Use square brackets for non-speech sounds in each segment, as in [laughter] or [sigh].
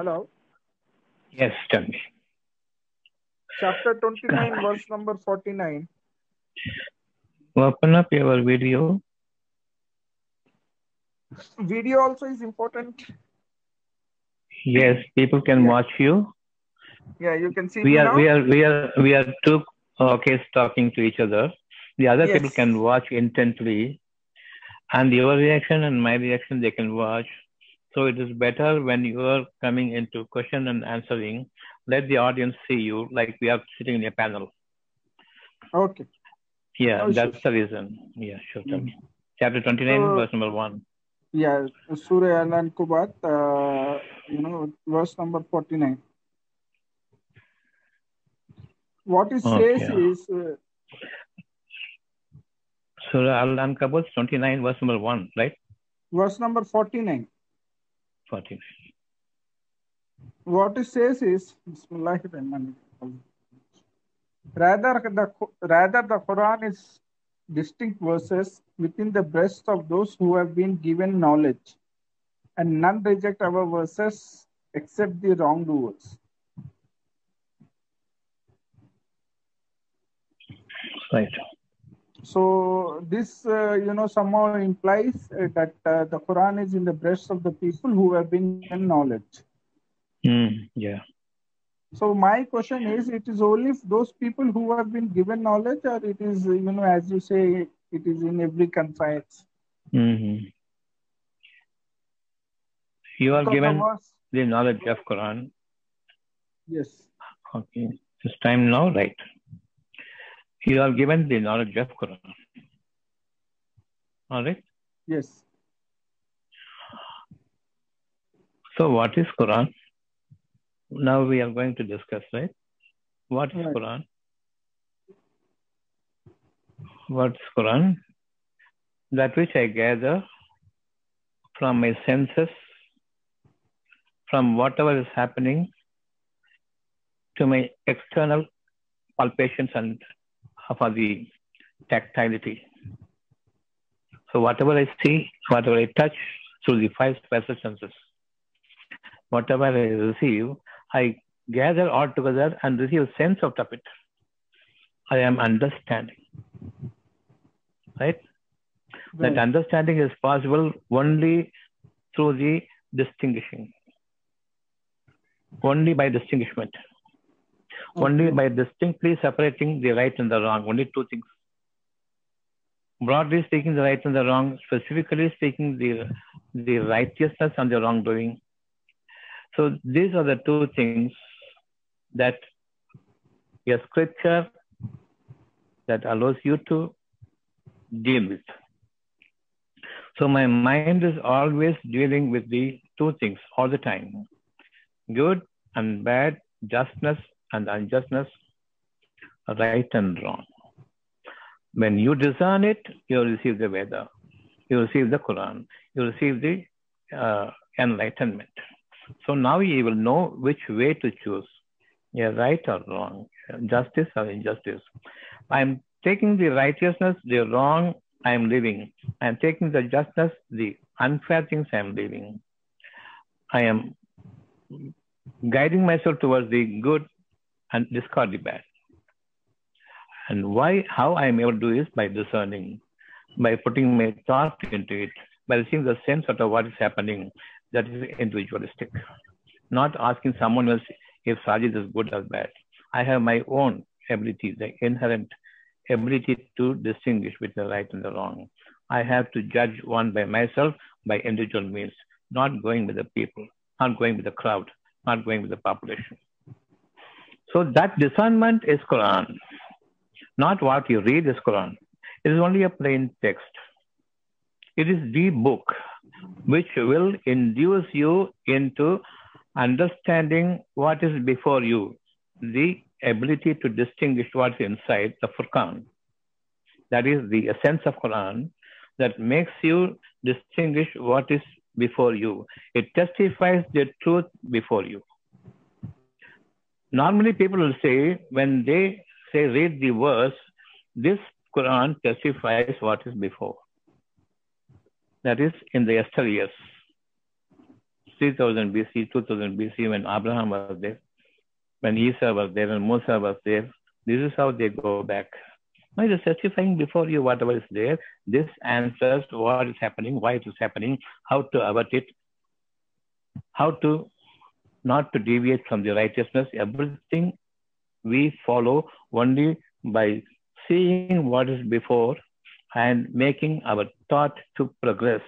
Hello. Yes, tell me. Chapter 29, [laughs] verse number 49. Open up your video. Video also is important. Yes, people can Yeah. watch you. Yeah, you can see We are now. we are we are we are two uh, okay talking to each other. The other Yes. people can watch intently, and your reaction and my reaction they can watch. So it is better when you are coming into question and answering. Let the audience see you like we are sitting in a panel. Okay. Yeah, No that's issues. the reason. Yeah, sure. Tell me. Chapter twenty-nine, So- verse number one. Yeah, Surah Al Ankabut, uh, you know, verse number 49. What it says Okay. is, uh, Surah Al-Ankabut, twenty-nine, verse number one, right? verse number 49. Forty-nine. What it says is, Rather, the rather the Quran is distinct verses within the breast of those who have been given knowledge, and none reject our verses except the wrongdoers. Right. So this, uh, you know, somehow implies uh, that uh, the Quran is in the breasts of the people who have been given knowledge. Mm, yeah. So my question is, it is only those people who have been given knowledge, or it is, you know, as you say, it is in every conscience. hmm You are Because given the the knowledge of Quran. yes, Okay. It's time now, right? You are given the knowledge of Quran. All right. yes. So what is Quran? Now we are going to discuss, right? What is Right. Quran? What's Quran? That which I gather from my senses, from whatever is happening to my external palpations and for the tactility. So whatever I see, whatever I touch through the five special senses, whatever I receive, I gather all together and receive sense out of it. I am understanding. Right? That understanding is possible only through the distinguishing. Only by distinguishment. Mm-hmm. Only by distinctly separating the right and the wrong. Only two things. Broadly speaking, the right and the wrong. Specifically speaking, the the righteousness and the wrongdoing. So these are the two things that a scripture that allows you to deal with. So my mind is always dealing with the two things all the time. Good and bad, justness and unjustness, right and wrong. When you discern it, you receive the Veda, you receive the Quran, you receive the uh, enlightenment. So now you will know which way to choose, yeah, right or wrong, justice or injustice. I'm taking the righteousness, the wrong I am living. I am taking the justice, the unfair things I am living. I am guiding myself towards the good and discard the bad. And why, how I am able to do this by discerning, by putting my thought into it, by seeing the sense of what is happening. That is individualistic. Not asking someone else if Sajid is good or bad. I have my own ability, the inherent ability to distinguish between the right and the wrong. I have to judge one by myself by individual means, not going with the people, not going with the crowd, not going with the population. So that discernment is Quran. Not what you read is Quran. It is only a plain text. It is the book which will induce you into understanding what is before you, the ability to distinguish what's inside the Furqan. That is the essence of Quran that makes you distinguish what is before you. It testifies the truth before you. Normally, people will say, when they say read the verse, this Quran testifies what is before. That is in the Esther years. 3000 BC, 2000 BC, when Abraham was there, when Isa was there, and Musa was there. This is how they go back. Now it is specifying before you whatever is there. This answers what is happening, why it is happening, how to avert it, how to not to deviate from the righteousness. Everything we follow only by seeing what is before and making our thought to progress,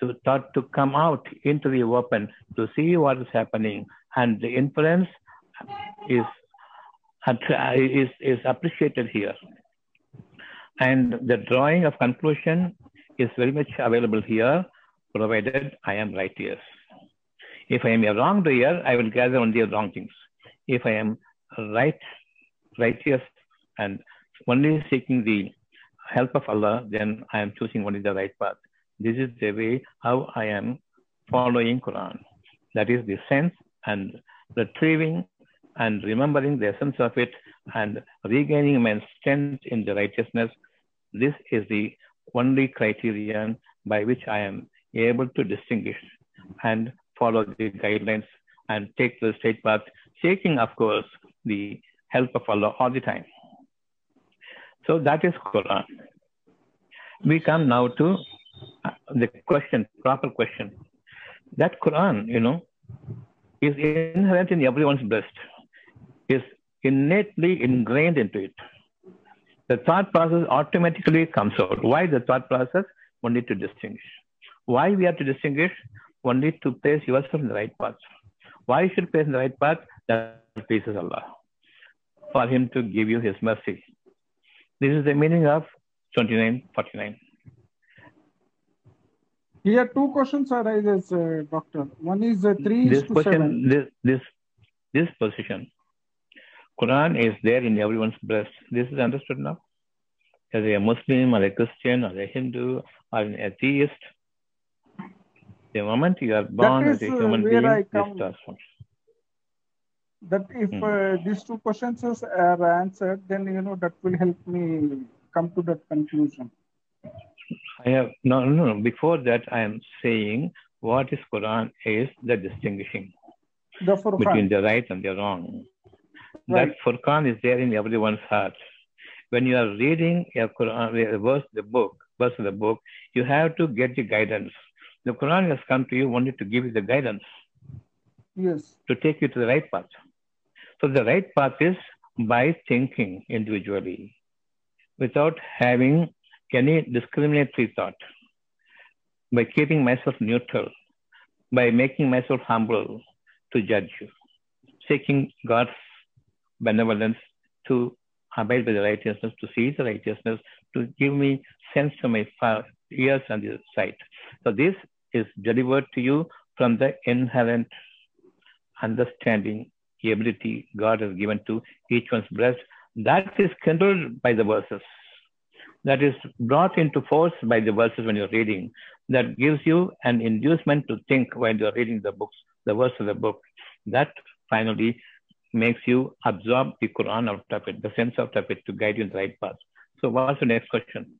to thought to come out into the open, to see what is happening. And the inference is, is, is appreciated here. And the drawing of conclusion is very much available here, provided I am righteous. If I am a wrongdoer, I will gather only the wrong things. If I am right, righteous, and only seeking the help of Allah, then I am choosing only the right path. This is the way how I am following Quran. That is the sense and retrieving and remembering the essence of it and regaining my strength in the righteousness. This is the only criterion by which I am able to distinguish and follow the guidelines and take the straight path, seeking, of course, the help of Allah all the time. So that is Quran. We come now to uh, the question, proper question. That Quran, you know, is inherent in everyone's breast, is innately ingrained into it. The thought process automatically comes out. Why the thought process? We need to distinguish. Why we have to distinguish? Only to place yourself in the right path. Why you should place in the right path? That pleases Allah. For Him to give you His mercy. This is the meaning of 2949. Here, two questions arises, uh, doctor. One is uh, three this is to question, seven. this this this position, Quran is there in everyone's breast. This is understood now. As a Muslim or a Christian or a Hindu or an atheist, the moment you are born as a uh, human being, this transforms. That if Hmm. uh, these two questions are answered, then you know that will help me come to that conclusion. I have no, no, no. Before that, I am saying what is Quran is the distinguishing The between the right and the wrong. Right. That Furqan is there in everyone's heart. When you are reading a Quran, a verse, the book, verse of the book, you have to get the guidance. The Quran has come to you only to give you the guidance, Yes. to take you to the right path. So the right path is by thinking individually, without having any discriminatory thought, by keeping myself neutral, by making myself humble to judge you, seeking God's benevolence to abide by the righteousness, to see the righteousness, to give me sense to my ears and the sight. So this is delivered to you from the inherent understanding, ability God has given to each one's breast. That is kindled by the verses. That is brought into force by the verses when you're reading. That gives you an inducement to think when you're reading the books, the verse of the book. That finally makes you absorb the Quran out of it, the sense out of it to guide you in the right path. So what's the next question?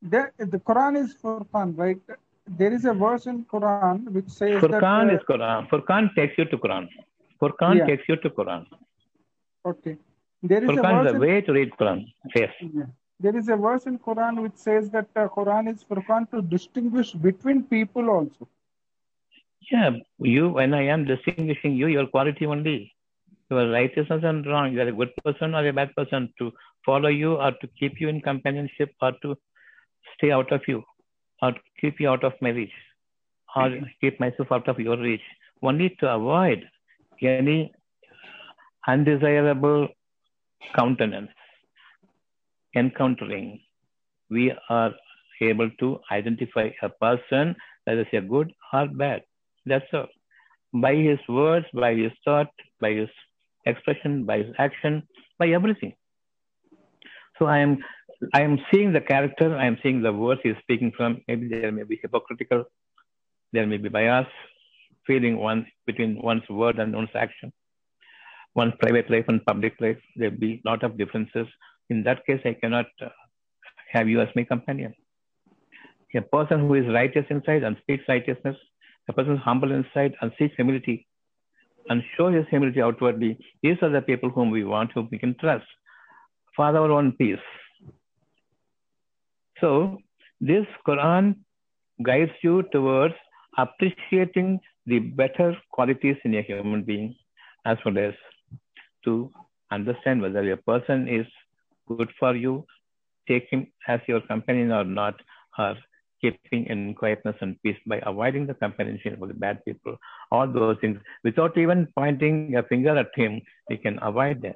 There, the Quran is Furqan, right? There is a verse in Quran which says Furqan is Quran. Furqan takes you to Quran. Furqan Yeah. takes you to Quran. uh, okay. There is a Furqan is verse. the in- way to read Quran. Yes. Yeah. There is a verse in Quran which says that uh, Quran is Furqan to distinguish between people also. Yeah, you, when I am distinguishing you, your quality only. Your righteousness and wrong. You are a good person or a bad person to follow you or to keep you in companionship or to stay out of you or keep you out of my reach or mm-hmm. keep myself out of your reach. Only to avoid any undesirable countenance encountering, we are able to identify a person that is a good or bad. That's all. By his words, by his thought, by his expression, by his action, by everything. So I am I am seeing the character, I am seeing the words he is speaking from. Maybe there may be hypocritical, there may be bias, feeling one between one's word and one's action. One's private life and public life, there be a lot of differences. In that case, I cannot uh, have you as my companion. A person who is righteous inside and speaks righteousness a person is humble inside and seeks humility and show his humility outwardly. These are the people whom we want, whom we can trust for our own peace. So, this Quran guides you towards appreciating the better qualities in a human being as well as to understand whether a person is good for you, take him as your companion or not, or keeping in quietness and peace by avoiding the companionship of the bad people. All those things, without even pointing a finger at him, we can avoid them.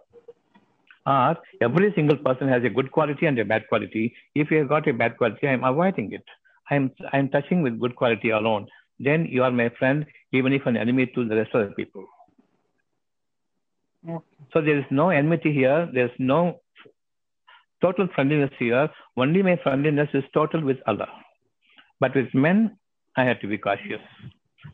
Or every single person has a good quality and a bad quality. If you have got a bad quality, I am avoiding it. I am I am touching with good quality alone. Then you are my friend, even if an enemy to the rest of the people. Okay. So there is no enmity here. There's no total friendliness here. Only my friendliness is total with Allah. But with men, I have to be cautious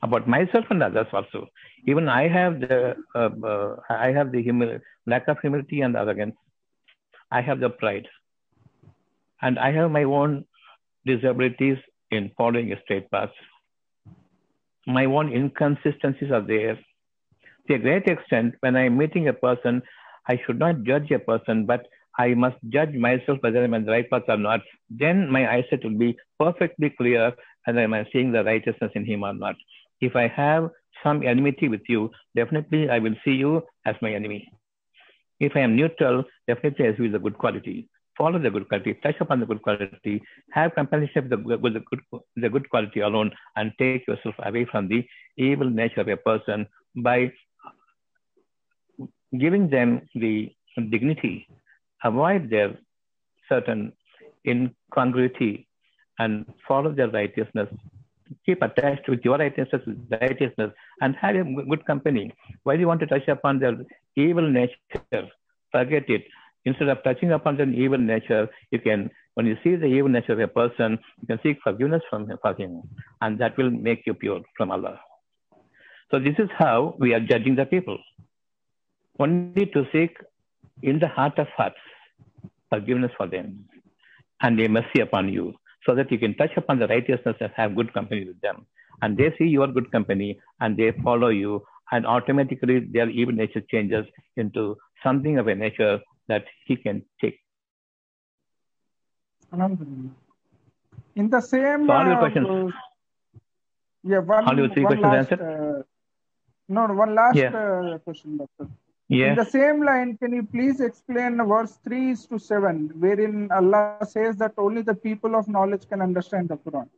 about myself and others also. Even I have the uh, uh, I have the humil- lack of humility and arrogance. I have the pride, and I have my own disabilities in following a straight path. My own inconsistencies are there. To a great extent, when I am meeting a person, I should not judge a person, but I must judge myself whether I'm on the right path or not. Then my eyesight will be perfectly clear and I am seeing the righteousness in him or not. If I have some enmity with you, definitely I will see you as my enemy. If I am neutral, definitely I see the good quality. Follow the good quality, touch upon the good quality, have companionship with the, with the, good, the good quality alone, and take yourself away from the evil nature of a person by giving them the dignity, avoid their certain incongruity, and follow their righteousness. Keep attached with your righteousness, righteousness, and have a good company. Why do you want to touch upon their evil nature? Forget it. Instead of touching upon their evil nature, you can, when you see the evil nature of a person, you can seek forgiveness from for him, and that will make you pure from Allah. So this is how we are judging the people. Only to seek in the heart of hearts forgiveness for them and a mercy upon you so that you can touch upon the righteousness and have good company with them. And they see your good company and they follow you and automatically their evil nature changes into something of a nature that he can take. In the same. So all your uh, questions. yeah, one, All your three one questions last, answered? uh, no, one last Yeah. uh, question, doctor. Yeah. In the same line, can you please explain verse 3 is to 7, wherein Allah says that only the people of knowledge can understand the Quran?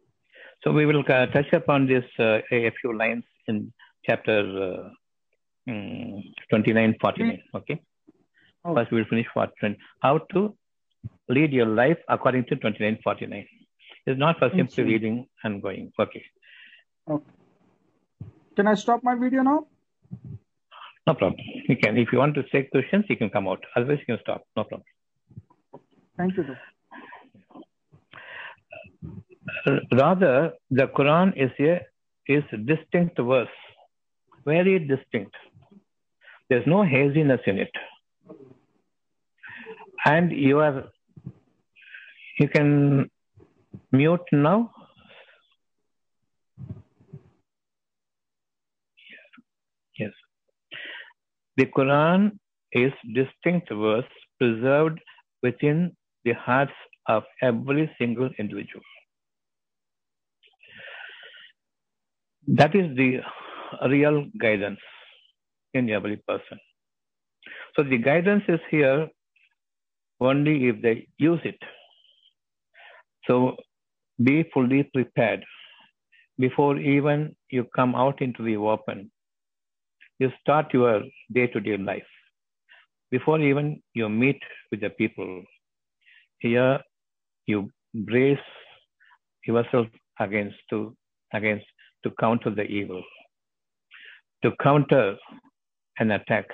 So we will uh, touch upon this uh, a few lines in chapter uh, mm, 29, 49. Okay. Okay. First, we will finish for How to lead your life according to 29, 49. It's not for simply Inshallah. reading and going. Okay. Okay. Can I stop my video now? No problem. You can. If you want to take questions, you can come out. Otherwise, you can stop. No problem. Thank you. Rather, the Quran is a is distinct verse, very distinct. There's no haziness in it, and you are you can mute now. Yes, the Quran is distinct verse preserved within the hearts of every single individual. That is the real guidance in every person. So the guidance is here only if they use it. So be fully prepared before even you come out into the open. You start your day to day life. Before even you meet with the people, here you brace yourself against to against to counter the evil, to counter an attack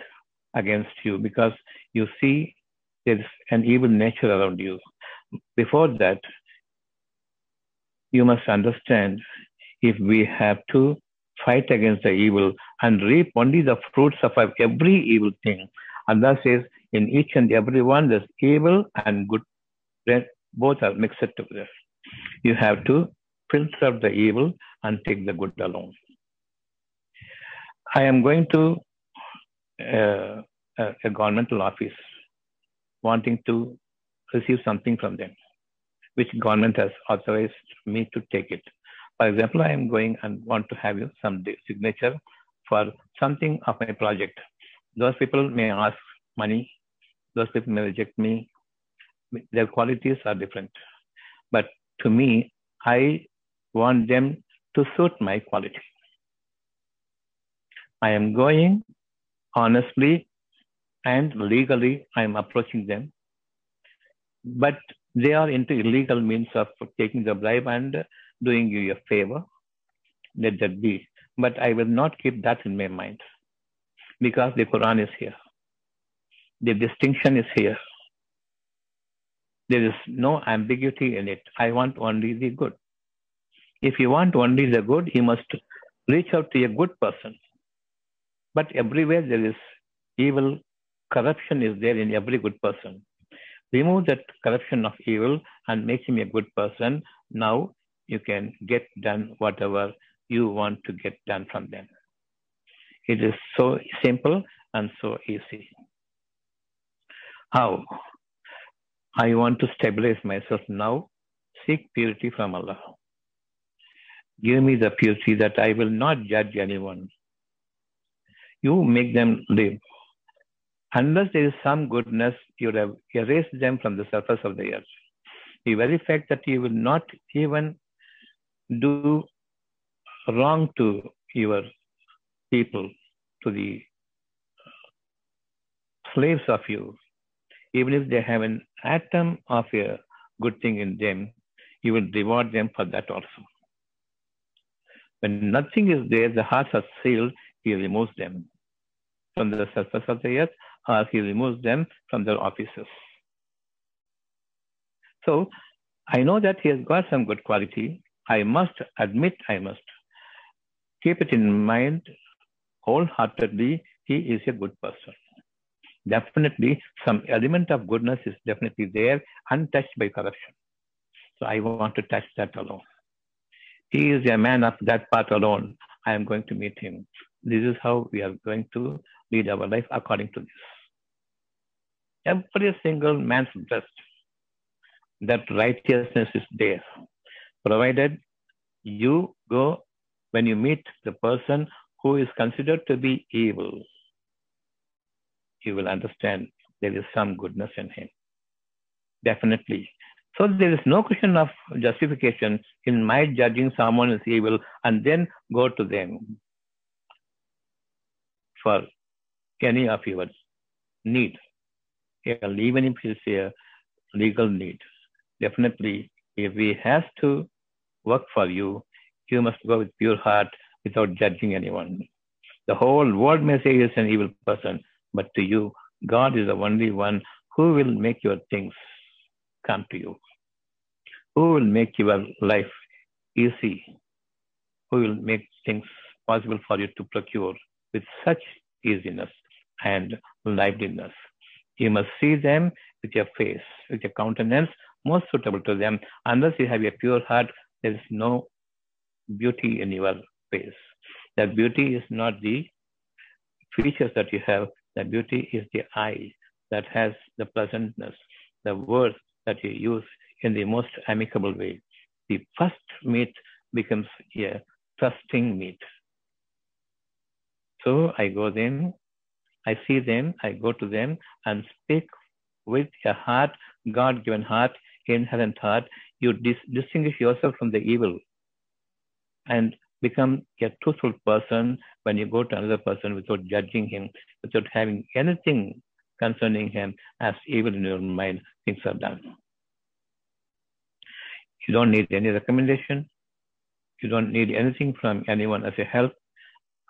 against you because you see there's an evil nature around you. Before that, you must understand if we have to fight against the evil and reap only the fruits of every evil thing. Allah says, in each and every one, there's evil and good. Both are mixed together. You have to filter the evil and take the good alone. I am going to uh, a, a governmental office wanting to receive something from them, which government has authorized me to take it. For example, I am going and want to have you some signature for something of my project. Those people may ask money. Those people may reject me. Their qualities are different. But to me, I want them to suit my quality. I am going honestly and legally, I am approaching them. But they are into illegal means of taking the bribe and doing you a favor. Let that be. But I will not keep that in my mind because the Quran is here. The distinction is here. There is no ambiguity in it. I want only the good. If you want only the good, you must reach out to a good person. But everywhere there is evil, corruption is there in every good person. Remove that corruption of evil and make him a good person. Now you can get done whatever you want to get done from them. It is so simple and so easy. How? I want to stabilize myself now. Seek purity from Allah. Give me the purity that I will not judge anyone. You make them live. Unless there is some goodness, you have erased them from the surface of the earth. The very fact that you will not even do wrong to your people, to the uh, slaves of you, even if they have an atom of a good thing in them, you will reward them for that also. When nothing is there, the hearts are sealed, he removes them from the surface of the earth or he removes them from their offices. So I know that he has got some good quality. I must admit, I must keep it in mind wholeheartedly, he is a good person. Definitely, some element of goodness is definitely there, untouched by corruption. So I want to touch that alone. He is a man of that part alone. I am going to meet him. This is how we are going to lead our life according to this. Every single man's breast, that righteousness is there, provided you go when you meet the person who is considered to be evil. You will understand there is some goodness in him. Definitely. So there is no question of justification in my judging someone is evil and then go to them for any of your need. Even if it's a legal need. Definitely, if he has to work for you, you must go with pure heart without judging anyone. The whole world may say he is an evil person, but to you, God is the only one who will make your things come to you, who will make your life easy, who will make things possible for you to procure with such easiness and liveliness. You must see them with your face, with your countenance most suitable to them. Unless you have a pure heart, there is no beauty in your face. That beauty is not the features that you have, the beauty is the eye that has the pleasantness, the words that you use in the most amicable way. The first meet becomes a trusting meet. So I go them, I see them, I go to them and speak with a heart, God given heart, inherent heart. You dis- distinguish yourself from the evil and become a truthful person when you go to another person without judging him, without having anything concerning him as evil in your mind, things are done. You don't need any recommendation. You don't need anything from anyone as a help,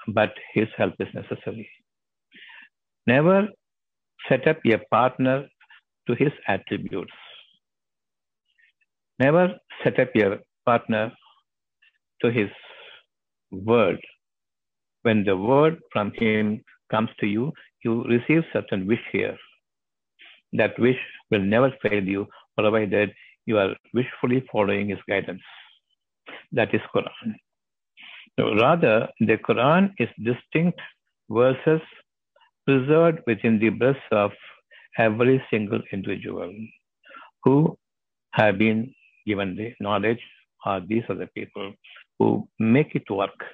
but his help is necessary. Never set up a partner to his attributes. Never set up your partner to his word. When the word from him comes to you, you receive certain wish here. That wish will never fail you, provided you are wishfully following his guidance. That is Quran. Rather, the Quran is distinct verses preserved within the breast of every single individual who have been given the knowledge, or these are the people who make it work.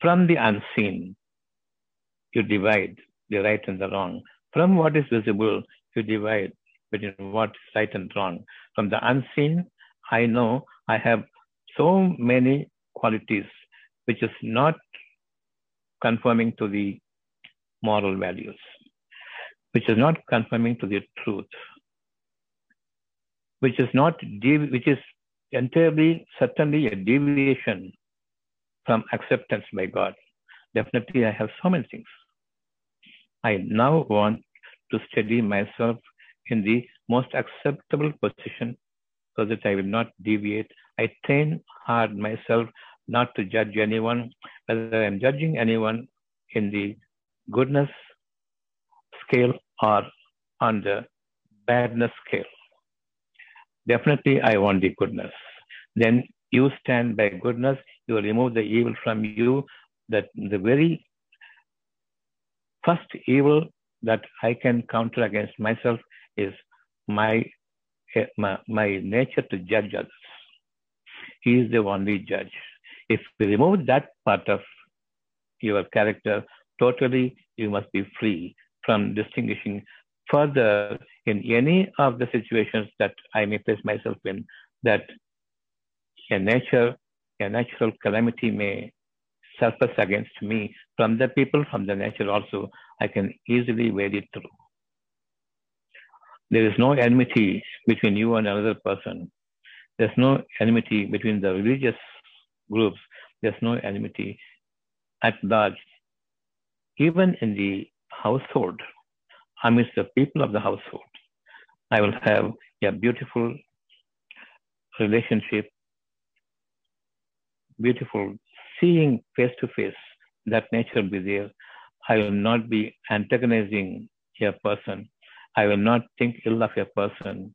From the unseen, you divide the right and the wrong. From what is visible, you divide between what is right and wrong. From the unseen, I know I have so many qualities which is not conforming to the moral values, which is not conforming to the truth, which is not which is entirely certainly a deviation from acceptance by God. Definitely, I have so many things. I now want to steady myself in the most acceptable position so that I will not deviate. I train hard myself not to judge anyone, whether I'm judging anyone in the goodness scale or on the badness scale. Definitely, I want the goodness. Then you stand by goodness, you remove the evil from you. That the very first evil that I can counter against myself is my, eh, my, my nature to judge others. He is the only judge. If we remove that part of your character, totally you must be free from distinguishing further in any of the situations that I may place myself in, that a nature, a natural calamity may surface against me from the people, from the nature also, I can easily wade it through. There is no enmity between you and another person. There's no enmity between the religious groups. There's no enmity at large. Even in the household, amidst the people of the household, I will have a beautiful relationship, beautiful seeing face to face. That nature will be there. I will not be antagonizing a person. I will not think ill of a person.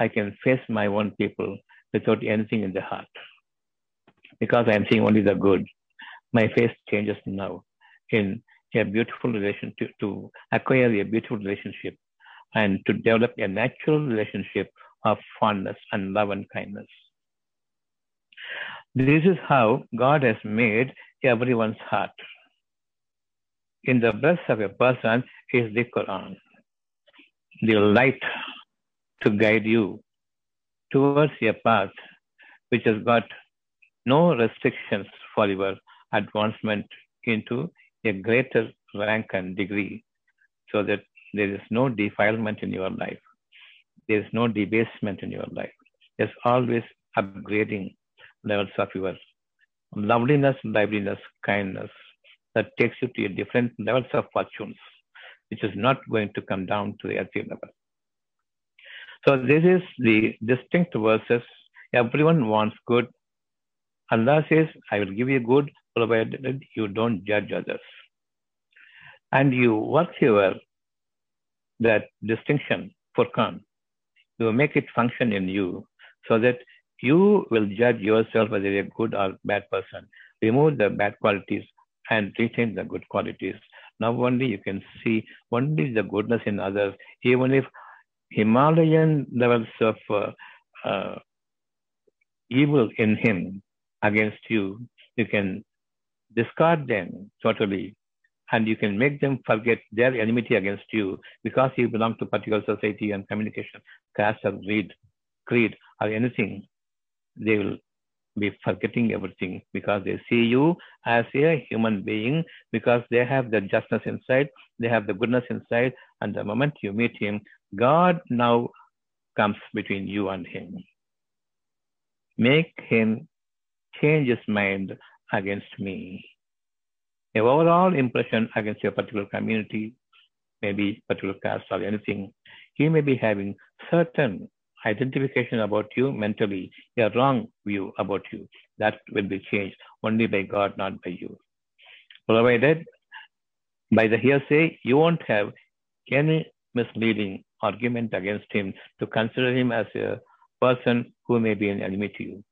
I can face my own people without anything in the heart because I am seeing only the good. My face changes now in a beautiful relation to, to acquire a beautiful relationship and to develop a natural relationship of fondness and love and kindness. This is how God has made everyone's heart. In the breast of a person is the Quran, the light to guide you towards a path which has got no restrictions for your advancement into a greater rank and degree so that there is no defilement in your life. There is no debasement in your life. There's always upgrading levels of your loveliness, liveliness, kindness that takes you to a different levels of fortunes, which is not going to come down to the earthly level. So this is the distinct verses. Everyone wants good Allah says, I will give you good provided you don't judge others. And you work here that distinction, for Furqan. You make it function in you so that you will judge yourself whether you're a good or bad person. Remove the bad qualities and retain the good qualities. Now only you can see only the goodness in others, even if Himalayan levels of uh, uh, evil in him against you, you can discard them totally and you can make them forget their enmity against you because you belong to particular society and communication, caste or creed, creed or anything. They will be forgetting everything because they see you as a human being because they have the justness inside, they have the goodness inside, and the moment you meet him, God now comes between you and him. Make him change his mind against me. A overall impression against a particular community, maybe particular caste or anything, he may be having certain identification about you mentally, a wrong view about you. That will be changed only by God, not by you. Provided by the hearsay, you won't have any misleading argument against him to consider him as a person who may be an enemy to you.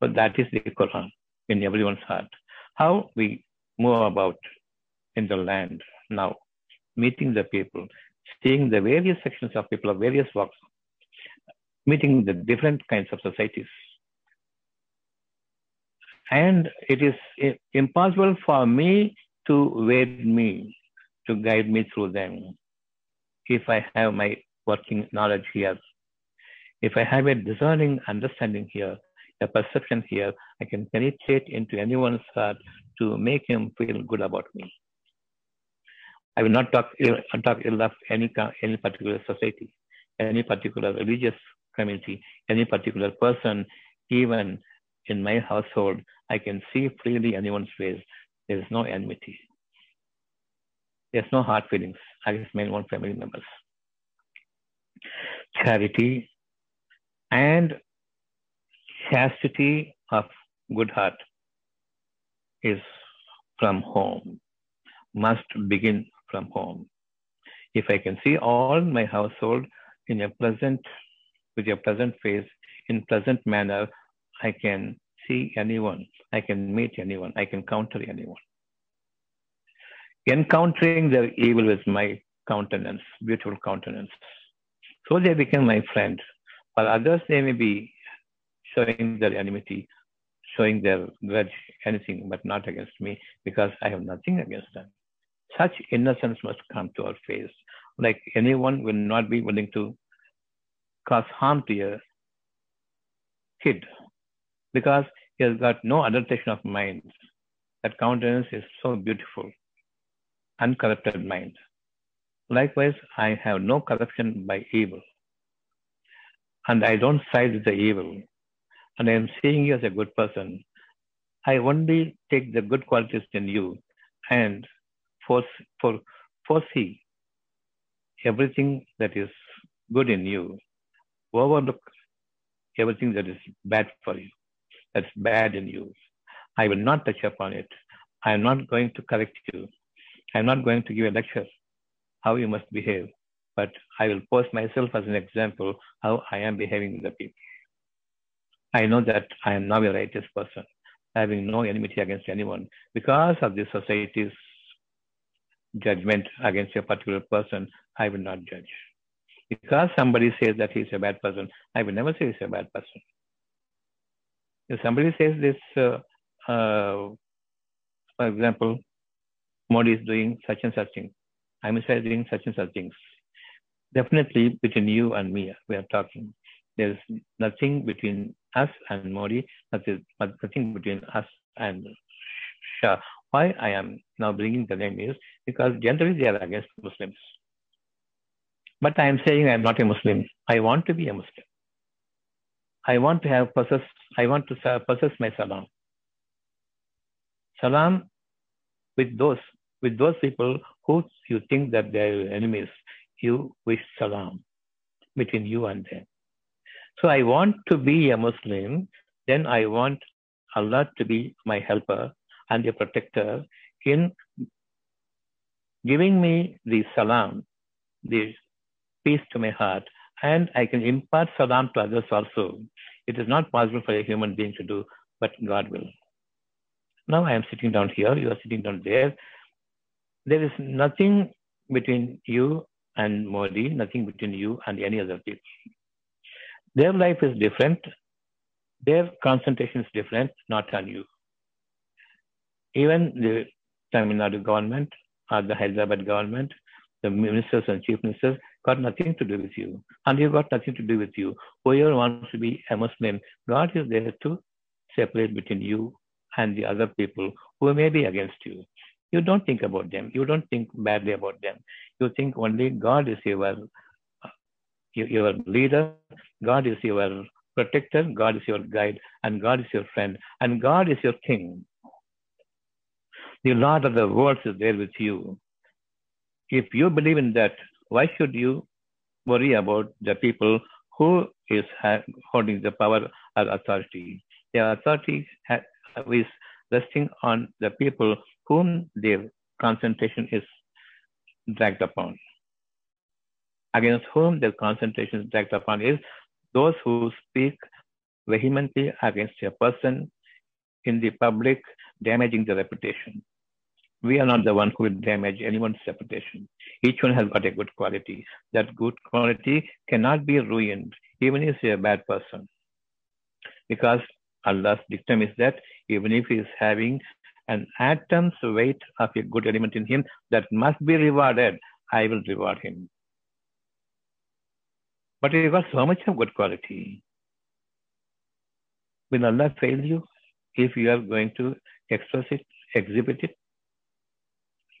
But that is the Quran in everyone's heart. How we move about in the land now, meeting the people, seeing the various sections of people of various walks, meeting the different kinds of societies. And it is impossible for me to wade me, to guide me through them. If I have my working knowledge here, if I have a discerning understanding here, a perception here, I can penetrate into anyone's heart to make him feel good about me. I will not talk ill, talk ill of any, any particular society, any particular religious community, any particular person, even in my household, I can see freely anyone's face. There is no enmity. There's no hard feelings I against my own family members. Charity and chastity of good heart is from home, must begin from home. If I can see all my household in a pleasant, with a pleasant face, in pleasant manner, I can see anyone, I can meet anyone, I can counter anyone. Encountering their evil with my countenance, beautiful countenance. So they become my friend. While others, they may be showing their enmity, showing their grudge, anything, but not against me, because I have nothing against them. Such innocence must come to our face. Like anyone will not be willing to cause harm to a kid because he has got no adulteration of mind. That countenance is so beautiful, uncorrupted mind. Likewise, I have no corruption by evil. And I don't side with the evil. And I am seeing you as a good person. I only take the good qualities in you and for, for, foresee everything that is good in you, overlook everything that is bad for you, that's bad in you. I will not touch upon it. I am not going to correct you. I am not going to give a lecture how you must behave, but I will post myself as an example how I am behaving with the people. I know that I am now a righteous person, having no enmity against anyone because of the society's judgment against a particular person, I will not judge. Because somebody says that he's a bad person, I will never say he's a bad person. If somebody says this, uh, uh, for example, Modi is doing such and such thing, I'm doing such and such things. Definitely between you and me, we are talking. There's nothing between us and Modi, nothing, nothing between us and Shah why I am now bringing the name is because generally they are against Muslims. But I am saying I am not a Muslim. I want to be a Muslim. I want to have possess. I want to possess my salam. Salam with those with those people who you think that they are enemies. You wish salam between you and them. So I want to be a Muslim. Then I want Allah to be my helper and a protector in giving me the salam, the peace to my heart, and I can impart salam to others also. It is not possible for a human being to do, but God will. Now I am sitting down here, you are sitting down there. There is nothing between you and Modi, nothing between you and any other people. Their life is different, their concentration is different, not on you. Even the Tamil Nadu government or the Hyderabad government, the ministers and chief ministers got nothing to do with you. And you got nothing to do with you. Whoever wants to be a Muslim, God is there to separate between you and the other people who may be against you. You don't think about them. You don't think badly about them. You think only God is your, uh, your leader, God is your protector, God is your guide, and God is your friend, and God is your king. The Lord of the world is there with you. If you believe in that, why should you worry about the people who is holding the power or authority? The authority is resting on the people whom their concentration is dragged upon. Against whom their concentration is dragged upon is those who speak vehemently against a person in the public, damaging the reputation. We are not the one who will damage anyone's reputation. Each one has got a good quality. That good quality cannot be ruined, even if he's a bad person. Because Allah's dictum is that even if he is having an atom's weight of a good element in him that must be rewarded, I will reward him. But he got so much of good quality. Will Allah fail you if you are going to express it, exhibit it?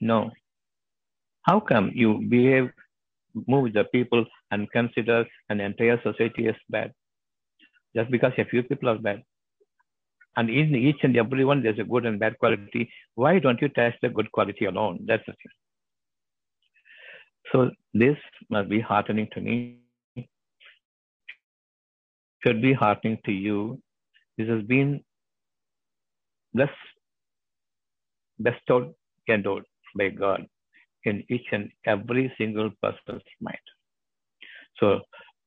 No. How come you behave, move the people and consider an entire society as bad? Just because a few people are bad. And in each and every one, there's a good and bad quality. Why don't you test the good quality alone? That's the thing. So this must be heartening to me. Should be heartening to you. This has been blessed, bestowed, endowed by God in each and every single person's mind. So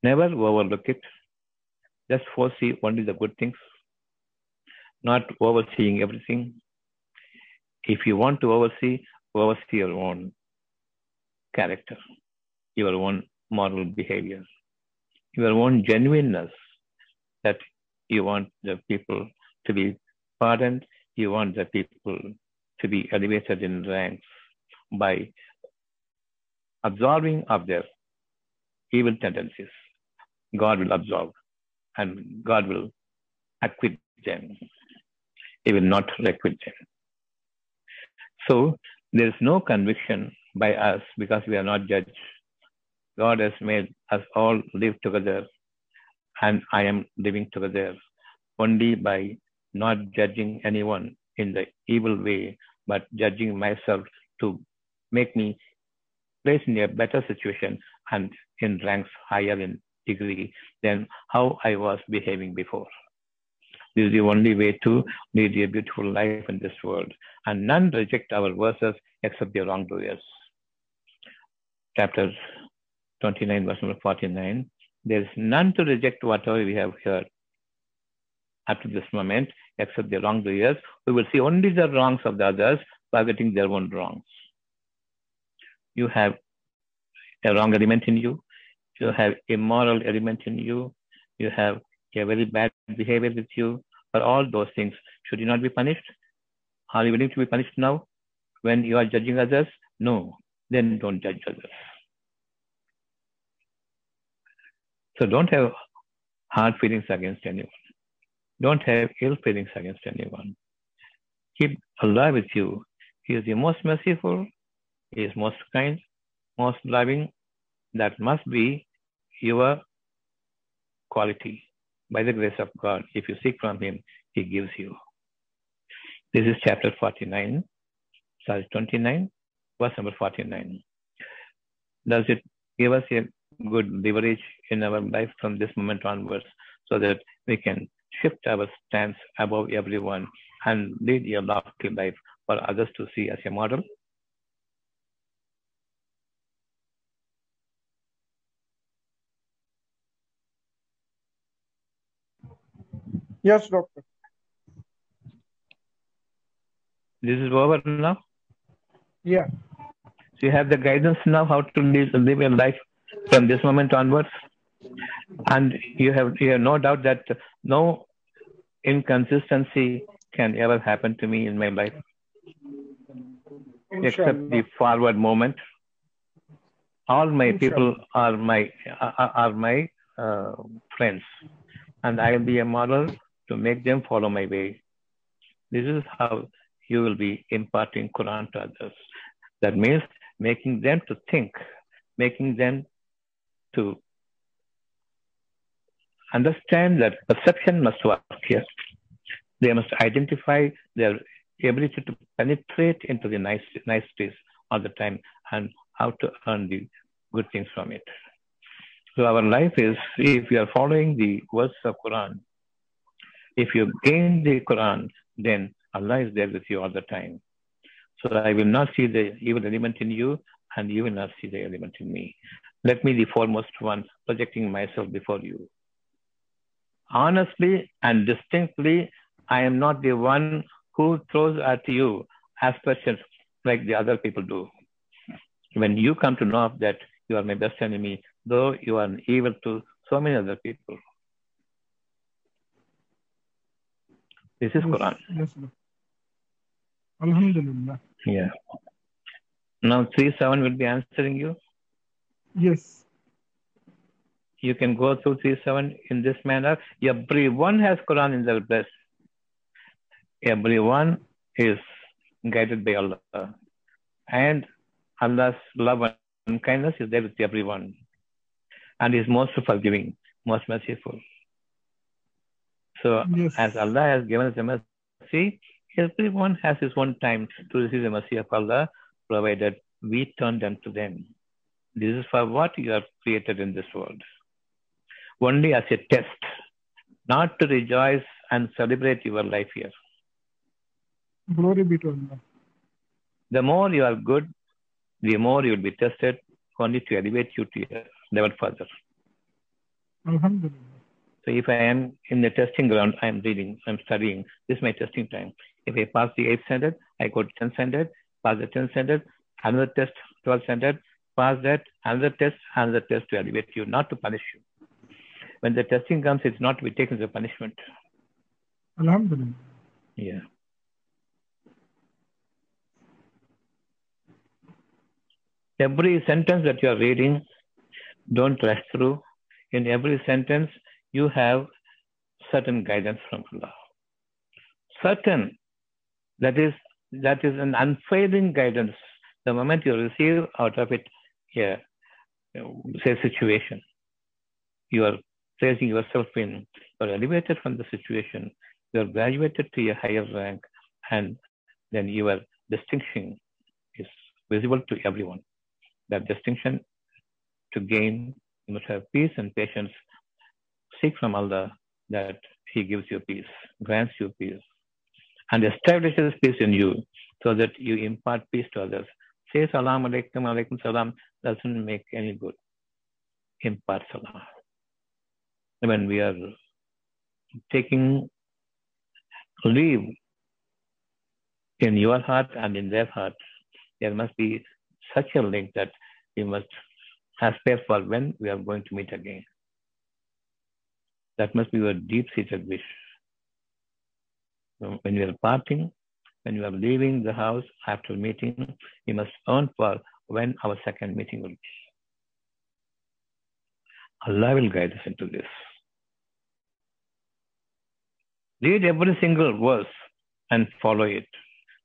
never overlook it. Just foresee only the good things, not overseeing everything. If you want to oversee, oversee your own character, your own moral behavior, your own genuineness that you want the people to be pardoned, you want the people to be elevated in ranks by absorbing of their evil tendencies. God will absorb and God will acquit them. He will not requite them. So there is no conviction by us because we are not judged. God has made us all live together and I am living together only by not judging anyone in the evil way, but judging myself to make me place in a better situation and in ranks higher in degree than how I was behaving before. This is the only way to lead a beautiful life in this world. And none reject our verses except the wrongdoers. Chapter 29, verse number 49. There is none to reject whatever we have heard up to this moment except the wrongdoers. We will see only the wrongs of the others, forgetting their own wrongs. You have a wrong element in you. You have immoral element in you. You have a very bad behavior with you. For all those things, should you not be punished? Are you willing to be punished now when you are judging others? No. Then don't judge others. So don't have hard feelings against anyone. Don't have ill feelings against anyone. Keep Allah with you. He is the most merciful. He is most kind, most loving. That must be your quality. By the grace of God, if you seek from Him, He gives you. This is chapter 49, sorry, 29, verse number 49. Does it give us a good leverage in our life from this moment onwards so that we can shift our stance above everyone and lead a lofty life for others to see as a model? Yes, doctor. This is over now. Yeah. So you have the guidance now how to live, live your life from this moment onwards. And you have you have no doubt that no inconsistency can ever happen to me in my life except the forward moment. All my people are my are, are my uh, friends, and I will be a model to make them follow my way. This is how you will be imparting Quran to others. That means making them to think, making them to understand that perception must work here. They must identify their ability to penetrate into the nice niceties all the time and how to earn the good things from it. So our life is if you are following the words of Quran, if you gain the Quran, then Allah is there with you all the time. So I will not see the evil element in you, and you will not see the element in me. Let me, the foremost one, projecting myself before you. honestly and distinctly, I am not the one who throws at you aspersions like the other people do. When you come to know that you are my best enemy, though you are evil to so many other people. This is yes, Quran. Yes, Lord. Alhamdulillah. Yeah. Now three seven will be answering you. Yes. You can go through three seven in this manner. Everyone has Quran in their breast. Everyone is guided by Allah. And Allah's love and kindness is there with everyone. And is most forgiving, most merciful. So Yes. as Allah has given us the mercy, everyone has his own time to receive the mercy of Allah, provided we turn them to them. This is for what you are created in this world. Only as a test, not to rejoice and celebrate your life here. Glory be to Allah. The more you are good, the more you will be tested, only to elevate you to a level further. Alhamdulillah. So if I am in the testing ground, I am reading, I am studying. This is my testing time. If I pass the 8th standard, I go to 10th standard, pass the 10th standard, another test, 12th standard, pass that, another test, another test to elevate you, not to punish you. When the testing comes, it's not to be taken as a punishment. Alhamdulillah. Yeah. Every sentence that you are reading, don't rush through. In every sentence, you have certain guidance from Allah. Certain, that is, that is an unfailing guidance. The moment you receive out of it, yeah, say situation, you are placing yourself in, you are elevated from the situation, you are graduated to a higher rank, and then your distinction is visible to everyone. That distinction to gain, you must have peace and patience. Seek from Allah that He gives you peace, grants you peace, and establishes peace in you so that you impart peace to others. Say salam alaikum, alaikum salam doesn't make any good. Impart salam. When we are taking leave in your heart and in their heart, there must be such a link that we must aspire for when we are going to meet again. That must be your deep seated wish. So when you are parting, when you are leaving the house after meeting, you must earn for when our second meeting will be. Allah will guide us into this. Read every single verse and follow it,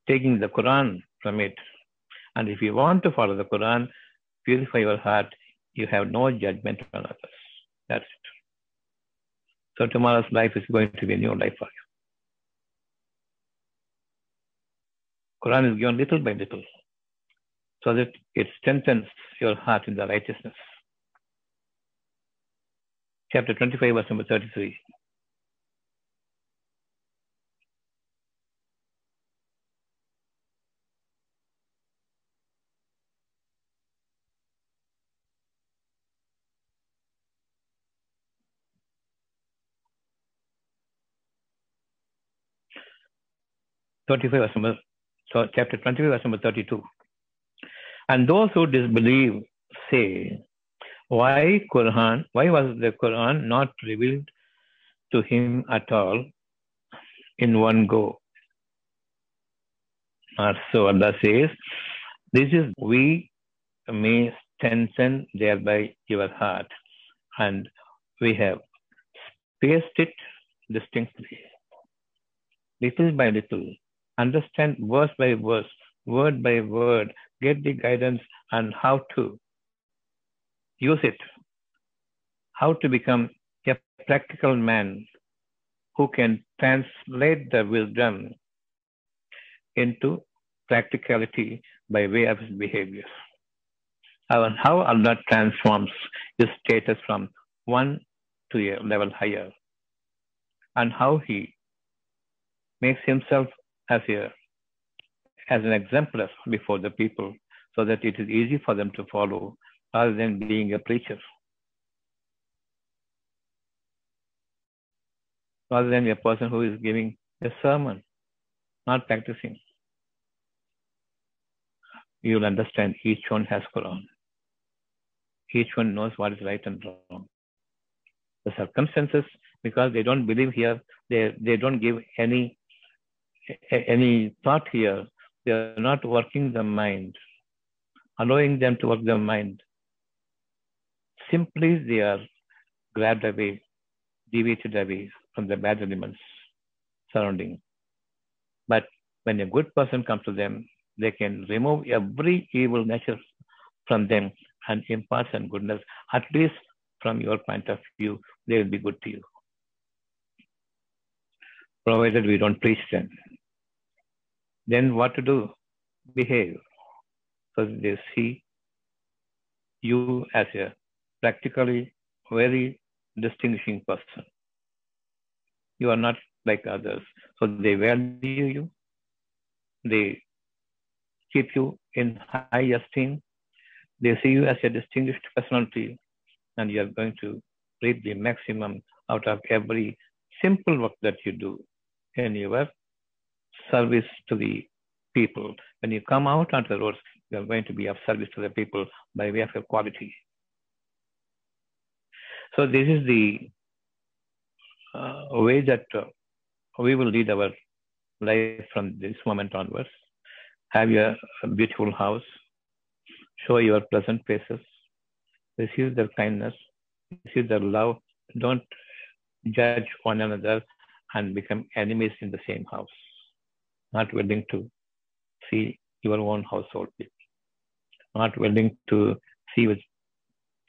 taking the Quran from it. And if you want to follow the Quran, purify your heart, you have no judgment on others. That's it. So tomorrow's life is going to be a new life for you. Quran is given little by little so that it strengthens your heart in the righteousness. Chapter 25, verse number 33. Thirty-five, verse number, so chapter twenty-five, verse number thirty-two. And those who disbelieve say, why Quran? Why was the Quran not revealed to him at all in one go? So Allah says, this is we may strengthen thereby your heart, and we have spaced it distinctly, little by little. Understand verse by verse, word by word, get the guidance on how to use it, how to become a practical man who can translate the wisdom into practicality by way of his behavior. And how Allah transforms his status from one to a level higher, and how he makes himself as a as an exemplar before the people so that it is easy for them to follow rather than being a preacher. rather than a person who is giving a sermon, not practicing. You will understand each one has Quran. Each one knows what is right and wrong. The circumstances, because they don't believe here, they, they don't give any any thought here. They are not working the mind, allowing them to work the mind. Simply they are grabbed away, deviated away from the bad elements surrounding. But when a good person comes to them, they can remove every evil nature from them and impart some goodness. At least from your point of view, they will be good to you. Provided we don't preach them. Then what to do? Behave. So they see you as a practically very distinguishing person. You are not like others. So they value you. They keep you in high esteem. They see you as a distinguished personality, and you are going to reap the maximum out of every simple work that you do in your service to the people. When you come out onto the roads, you are going to be of service to the people by way of your quality. So this is the uh, way that uh, we will lead our life from this moment onwards. Have your beautiful house, show your pleasant faces, receive their kindness, receive their love. Don't judge one another and become enemies in the same house. Not willing to see your own household people. Not willing to see with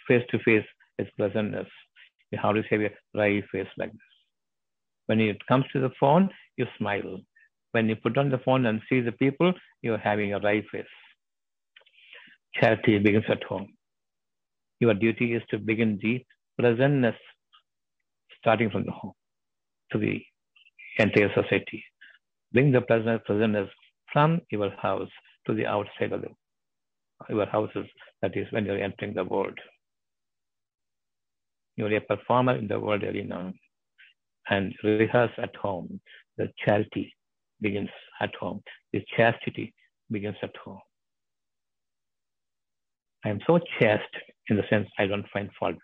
face to face its pleasantness. You have to have a wry face like this. When it comes to the phone, you smile. When you put on the phone and see the people, you're having a wry face. Charity begins at home. Your duty is to begin the pleasantness starting from the home to the entire society. Bring the pleasantness from your house to the outside of the, your houses, that is when you're entering the world. You're a performer in the world arena and rehearse at home. The charity begins at home. The chastity begins at home. I am so chaste in the sense I don't find fault with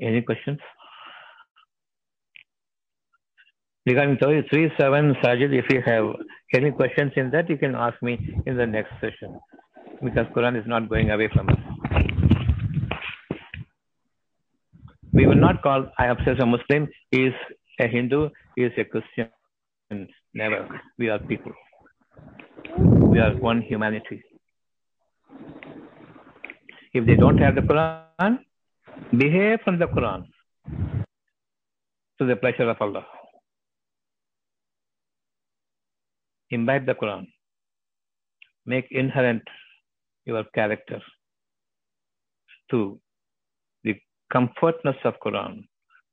you. Any questions? Regarding 3 7, Sajid, if you have any questions in that, you can ask me in the next session because Quran is not going away from us. We will not call I Ayapsas a Muslim, he is a Hindu, he is a Christian. Never. We are people. We are one humanity. If they don't have the Quran, behave from the Quran to the pleasure of Allah. Imbibe the Quran. Make inherent your character to the comfortness of Quran,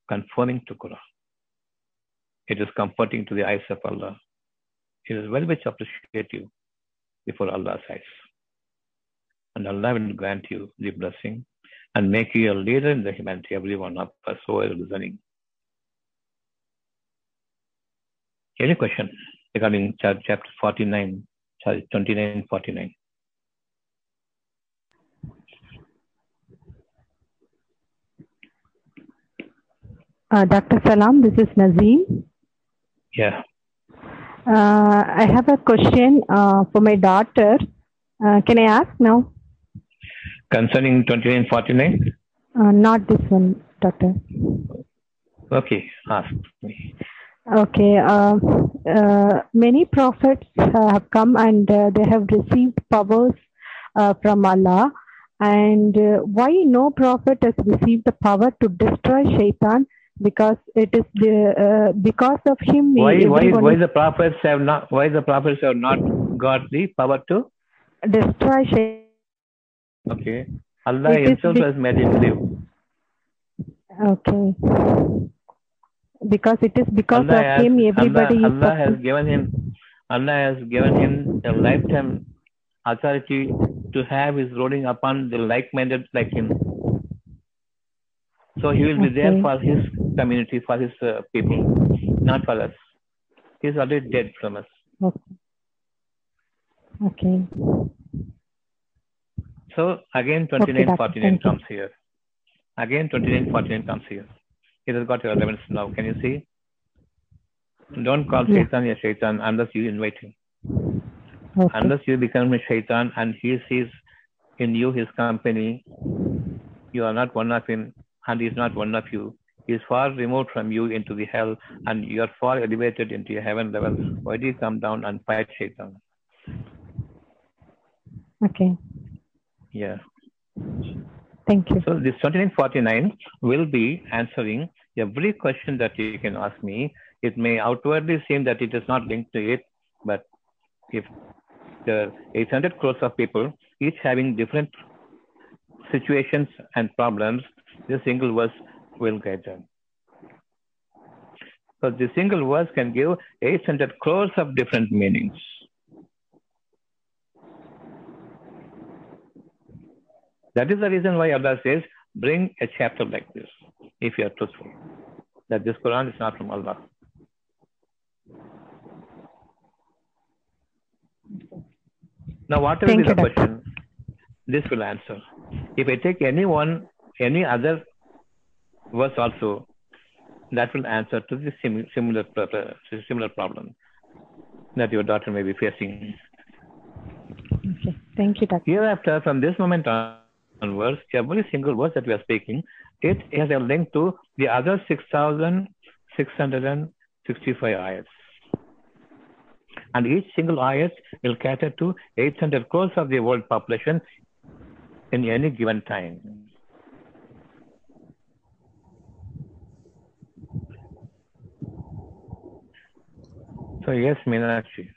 conforming to Quran. It is comforting to the eyes of Allah. It is very much appreciative before Allah's eyes. And Allah will grant you the blessing and make you a leader in the humanity, every one of us who are listening. Any question regarding chapter 49, sorry, 29 49? Uh, Dr. Salam, this is Nazim. Yeah. Uh, I have a question uh, for my daughter. Uh, can I ask now? Concerning 29 49? Uh, not this one, Doctor. Okay, ask me. Okay. Uh, uh, many prophets uh, have come and uh, they have received powers uh, from Allah. And uh, why no prophet has received the power to destroy Shaitan? Because it is the uh, because of him. Why, why, why the prophets have not, why the prophets have not got the power to? destroy Shaitan. Okay. Allah It himself has made him live. Okay. Because it is because Allah of has, him everybody Allah, is Allah has given him Allah has given him a lifetime authority to have his ruling upon the like-minded like him. So he will be there for his community, for his uh, people, not for us. He's already dead from us. Okay. Okay. So again, 29, doctor. 49 comes here. Again, 29, 49 comes here. It has got your relevance now. Can you see? Don't call Yeah. Shaitan a Shaitan unless you invite him. Okay. Unless you become a Shaitan and he sees in you his company, you are not one of him and he is not one of you. He is far removed from you into the hell and you are far elevated into your heaven level. Why do you come down and fight Shaitan? Okay. Yeah. Thank you. So this 2949 will be answering every question that you can ask me. It may outwardly seem that it is not linked to it, but if there are 800 crores of people, each having different situations and problems, this single verse will guide them. So the single verse can give 800 crores of different meanings. That is the reason why Allah says, bring a chapter like this, if you are truthful. That this Quran is not from Allah. Now, whatever Thank is the Doctor. question, this will answer. If I take any one, any other verse also, that will answer to the sim- similar, uh, similar problem that your daughter may be facing. Okay. Thank you, doctor. Hereafter, from this moment on- onwards, every single word that we are speaking, it has a link to the other 6,665 ayats. And each single ayat will cater to 800 crores of the world population in any given time. So yes, Meenakshi.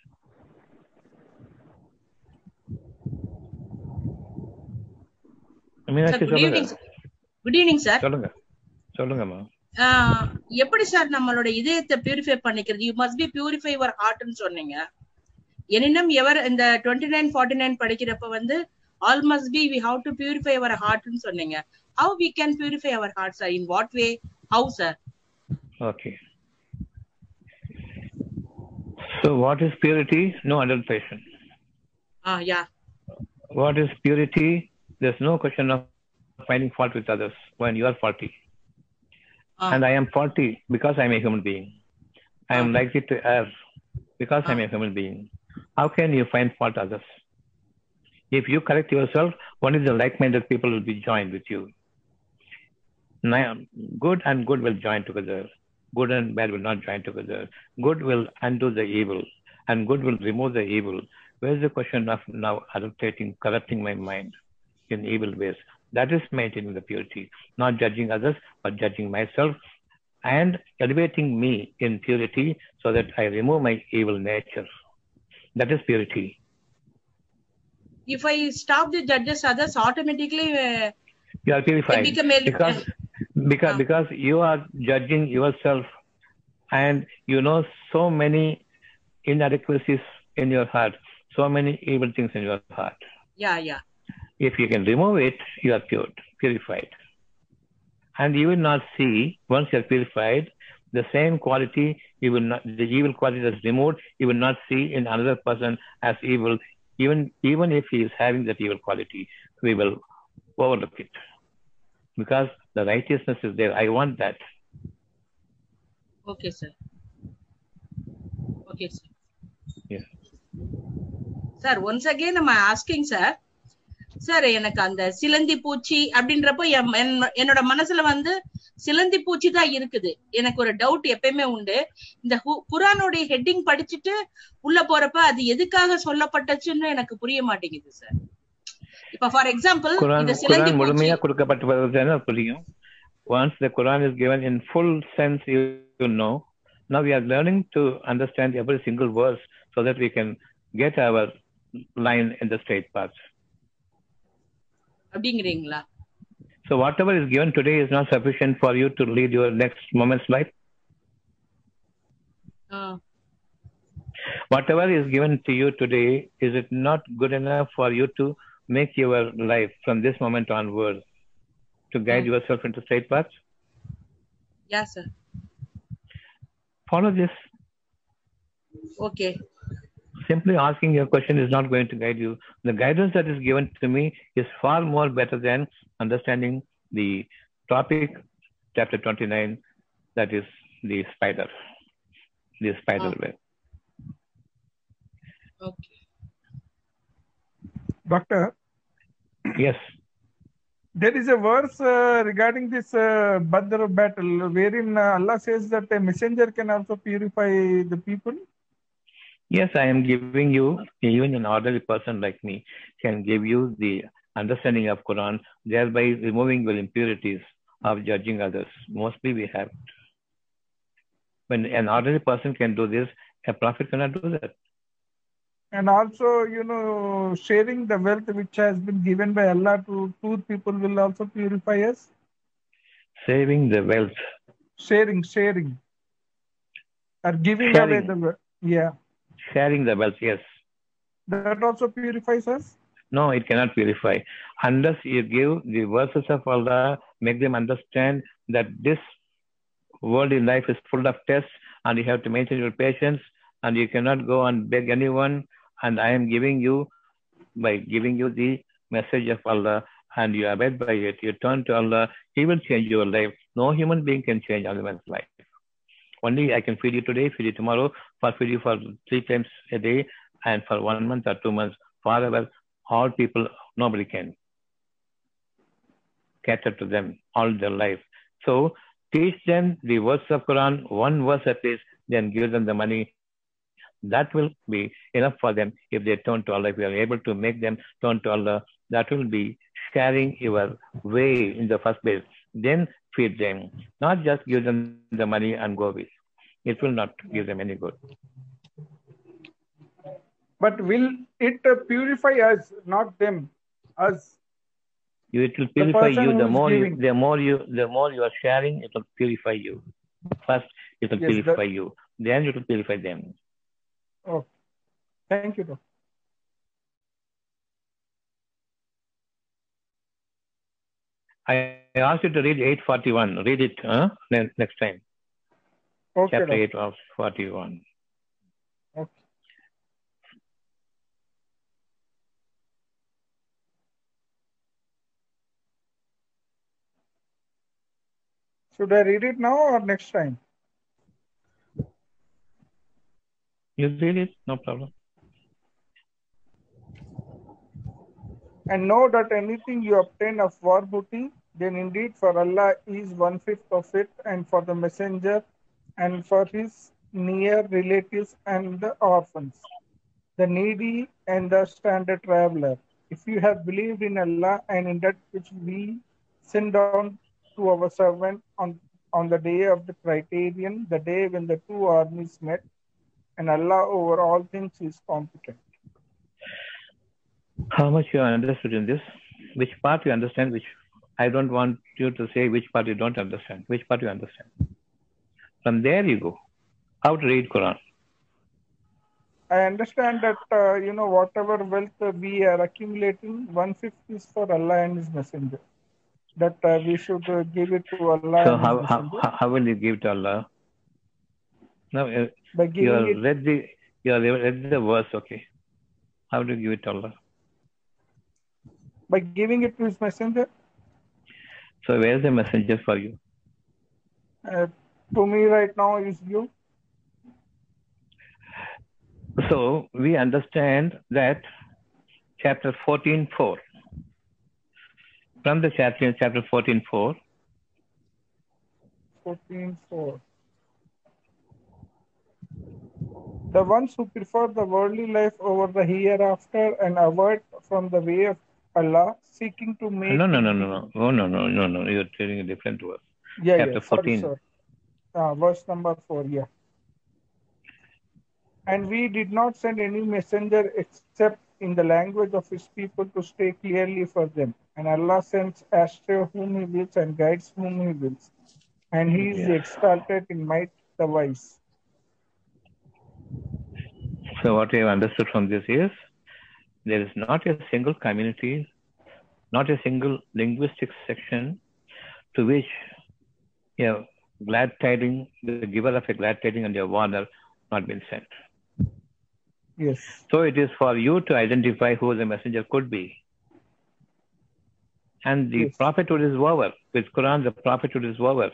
Meenakshi சொல்லுங்க. Good evening sir சொல்லுங்க. சொல்லுங்கம்மா எப்படி sir நம்மளோட இதயத்தை purify பண்ணிக்கிறது? You must be purify your ஹார்ட்னு சொன்னீங்க. எனினும் எவர் இந்த டுவெண்ட்டி நைன் ஃபார்ட்டி நைன் படிக்கிறப்ப வந்து all must be we have to purify our ஹார்ட்னு சொன்னீங்க. How we can purify our heart sir in what way how sir Okay. So, what is purity? No adulteration. Ah yeah What is purity? There's no question of finding fault with others when you are faulty. And I am faulty because I am a human being. I am Ah. likely to err because I am a human being. How can you find fault others? If you correct yourself, only the like-minded people will be joined with you. Good and good will join together. Good and bad will not join together. Good will undo the evil, and good will remove the evil. Where is the question of now adulterating, corrupting my mind in evil ways? That is maintaining the purity, not judging others, but judging myself and elevating me in purity so that I remove my evil nature. That is purity. if I stop the judges others automatically uh, You are purified become because because because you are judging yourself, and you know so many inadequacies in your heart, so many evil things in your heart. yeah yeah if you can remove it, you are cured, purified. And you will not see, once you are purified, the same quality, you will not, the evil quality that's removed, you will not see in another person as evil, even, even if he is having that evil quality. We will overlook it because the righteousness is there. I want that. Okay, sir. Okay, sir. Yeah. Sir, once again, I'm asking, sir. Sir எனக்கு அந்த சிலந்தி பூச்சி அப்படின்றப்போ என்- என்- என்னோட மனசுல வந்து சிலந்தி பூச்சி தான் இருக்குது. எனக்கு ஒரு டவுட் எப்பயுமே உண்டு. இந்த குரானுடைய ஹெட்டிங் படிச்சுட்டு உள்ள போறப்ப அது எதுக்காக சொல்லப்பட்டுச்சுன்னு எனக்கு புரிய மாட்டேங்குது சார். இப்ப ஃபார் எக்ஸாம்பிள் இந்த சிலந்தி முழுமையா கொடுக்கப்பட்டிருப்பதுன்னு புரியும்? Once the quran is given in full sense you, you know. Now we are learning to understand every single verse so that we can get our line in the straight path. அப்படிங்கிறீங்களா so whatever is given today is not sufficient for you to lead your next moment's life ah whatever is given to you today is it not good enough for you to make your life from this moment onwards to guide yourself into straight path Yeah, sir. Follow this. Okay. Simply asking your question is not going to guide you. The guidance that is given to me is far more better than understanding the topic, chapter 29, that is the spider, the spider web. Okay. Doctor, Yes. there is a verse uh, regarding this uh, Badr battle wherein uh, Allah says that a messenger can also purify the people. Yes, I am giving you, even an ordinary person like me can give you the understanding of Quran, thereby removing your impurities of judging others. Mostly we have. When an ordinary person can do this, a prophet cannot do that. And also, you know, sharing the wealth which has been given by Allah to poor people will also purify us. Saving the wealth. Sharing, sharing, or giving away the wealth. Yeah, Sharing the wealth, yes. that also purifies us. No, it cannot purify. Unless you give the verses of Allah, make them understand that this world in life is full of tests and you have to maintain your patience and you cannot go and beg anyone. And I am giving you, by giving you the message of Allah and you abide by it, you turn to Allah, He will change your life. No human being can change anyone's life. Only I can feed you today, feed you tomorrow, for feed you for three times a day, and for one month or two months, forever. All people, nobody can cater to them all their life. So teach them the words of Quran, one verse at least, then give them the money. That will be enough for them if they turn to Allah. If we are able to make them turn to Allah, that will be sharing your way in the first place. Then feed them, not just give them the money and go away. It will not give them any good. But will it purify us, not them? Us. You, it will purify person you. The more you, the more you, the more you are sharing, it will purify you. First, it will Yes, that- purify you. Then it will purify them. Oh, thank you, doctor. I asked you to read 841. Read it huh? Ne- next time. Okay, Chapter doctor. 8 of 41. Okay. Should I read it now or next time? You read it, no problem. And know that anything you obtain of war booty, then indeed for Allah is one fifth of it, and for the messenger, and for his near relatives and the orphans, the needy and the standard traveler. If you have believed in Allah and in that which we send down to our servant on, on the day of the criterion, the day when the two armies met, and Allah over all things is competent. How much you are understood in this? Which part you understand? Which I don't want you to say which part you don't understand. Which part you understand? From there you go. How to read Quran? I understand that uh, you know whatever wealth we are accumulating, one fifth is for Allah and His Messenger. That uh, we should uh, give it to Allah So how, how how how will you give it to Allah? Now uh, you have read the you have read the verse. Okay. How do you give it to Allah? By giving it to His Messenger. So where is the messenger for you? Uh, to me, right now is you. So we understand that chapter 14.4. From the chapter, chapter 14.4, Fourteen four. The ones who prefer the worldly life over the hereafter and avoid from the way of Allah, seeking to make no, no, no, no, no, oh, no, no, no, no, you're telling a different verse. Yeah, Chapter yeah. Sorry, 14. sir. Uh, verse number four, yeah. And we did not send any messenger except in the language of his people to stay clearly for them. And Allah sends astray whom he wills and guides whom he wills. And he is Yeah. exalted in might the wise. So what we have understood from this is there is not a single community, not a single linguistic section to which you know, glad tidings, the giver of a glad tidings and a warner not been sent. Yes. So it is for you to identify who the messenger could be. And the Yes. prophethood is over. With Quran, the prophethood is over.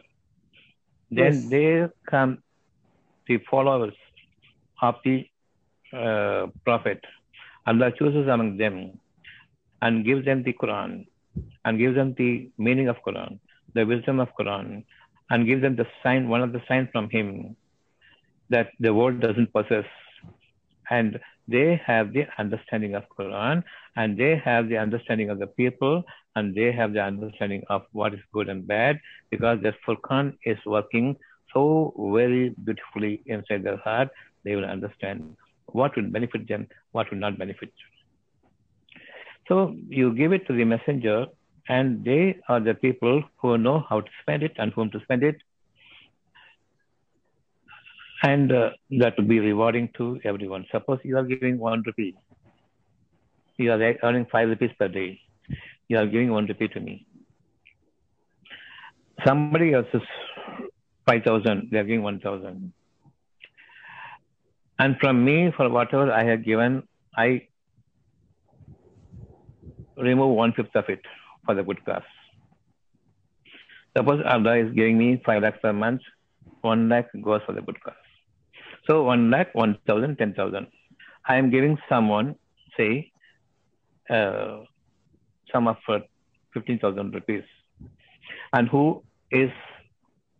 Then Yes. there come the followers of the uh, prophet. Allah chooses among them and gives them the Quran and gives them the meaning of Quran, the wisdom of Quran, and gives them the sign, one of the signs from him that the world doesn't possess. And they have the understanding of Quran and they have the understanding of the people and they have the understanding of what is good and bad because the Furqan is working so very beautifully inside their heart, they will understand what will benefit them, what will not benefit them. So you give it to the messenger, and they are the people who know how to spend it and whom to spend it. And uh, that will be rewarding to everyone. Suppose you are giving one rupee, you are earning five rupees per day. You are giving one rupee to me. Somebody else is 5,000, they are giving 1,000. And from me, for whatever I have given, I remove one fifth of it for the good cause. Suppose Allah is giving me 5 lakhs per month, 1 lakh goes for the good cause. So 1 lakh, one thousand, ten thousand. I am giving someone, say, uh, sum of uh, 15,000 rupees, and who is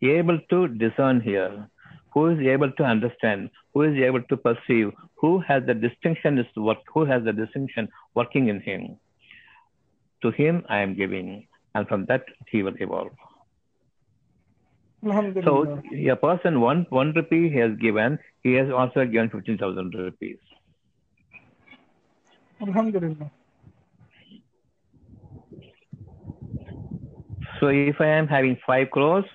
able to discern here, who is able to understand, who is able to perceive, who has the distinction is work, who has the distinction working in him. To him I am giving, and from that he will evolve. So a person one one rupee he has given, he has also given fifteen thousand rupees. Alhamdulillah. So if I am having five crores,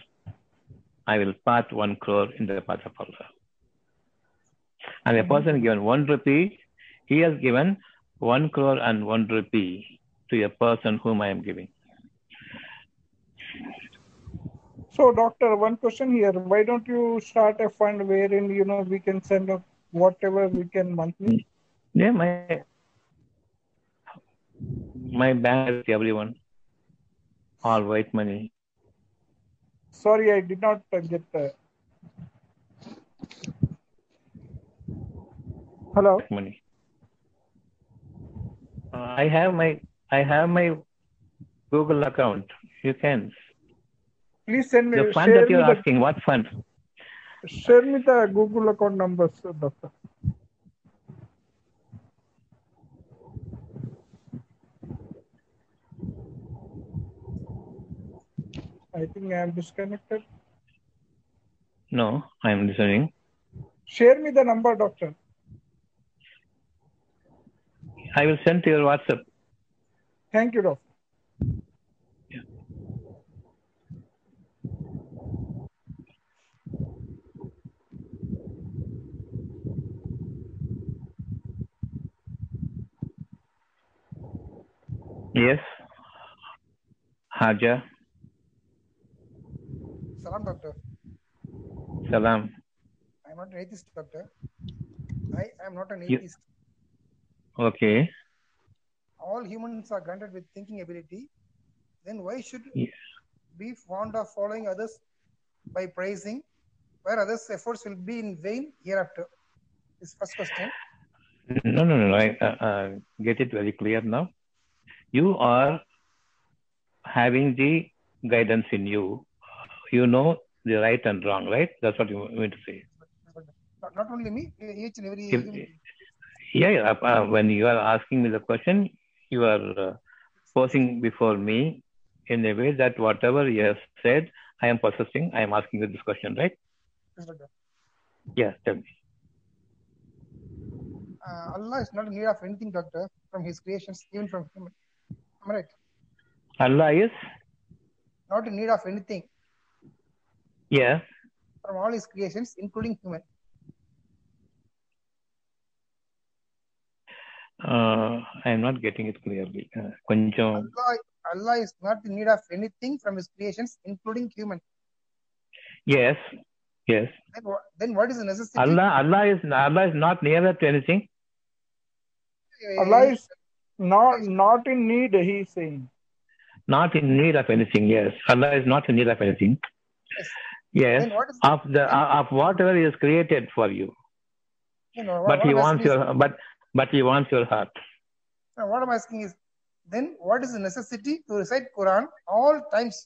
I will part one crore in the path of Allah. And a person given one rupee, he has given one crore and one rupee to a person whom I am giving. So, doctor, one question here. Why don't you start a fund wherein you know we can send up whatever we can monthly? Yeah, my my bank is everyone. All white money. Sorry, I did not uh, get that. Hello. money. Uh, I have my I have my Google account. You can. Please send me. The fund that you're the, asking, what fund? share me the Google account numbers, uh, doctor. I think I am disconnected. No, I am listening. Share me the number, doctor. I will send to your WhatsApp. Thank you, doctor. Yes. Haja. Salam, doctor. Salam. I am not an atheist, doctor. I am not an You- atheist. Okay. All humans are granted with thinking ability. Then why should Yes. be fond of following others by praising, where others' efforts will be in vain hereafter? This first question. No, no, no. no. I uh, uh, get it very clear now. You are having the guidance in you. You know the right and wrong, right? That's what you mean to say. Not, not only me, each and every If- Yeah, yeah. uh, uh, when you are asking me the question, you are uh, posing before me in a way that whatever you have said, I am possessing. I am asking you this question, right? Yes, tell me. Uh, Allah is not in need of anything, doctor, from His creations, even from human. Am I right? Allah is, Not in need of anything yeah, From all his creations, including human. Uh, I am not getting it clearly. Uh. Allah, Allah is not in need of anything from his creations, including human. Yes. Yes. Then, then what is the necessity? Allah, Allah is Allah is not near to anything. Eh, Allah is eh, not not in need. He is saying. Not in need of anything. Yes, Allah is not in need of anything. Yes. Yes, Then what is of the of whatever is created for you. you know, But He wants asking is- your but but He wants your heart. Now, what I'm asking is, then what is the necessity to recite Quran all times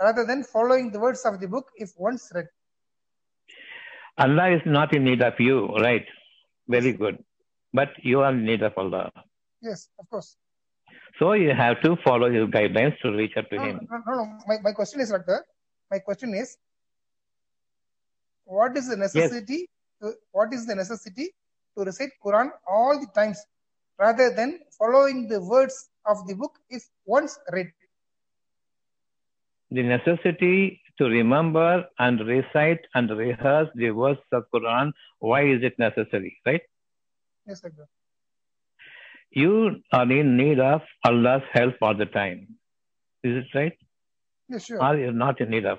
rather than following the words of the book if once read? Allah is not in need of you, right? Very good. But you are in need of Allah. Yes, of course. So you have to follow His guidelines to reach out to No, Him. no, no, no. My, my question is, Doctor, my question is, what is the necessity? To, what is the necessity to recite Quran all the times rather than following the words of the book if once read? The necessity to remember and recite and rehearse the words of Quran. Why is it necessary, right? Yes, Doctor. You are in need of Allah's help all the time. Is it right? Yes, sure. Or you're not in need of.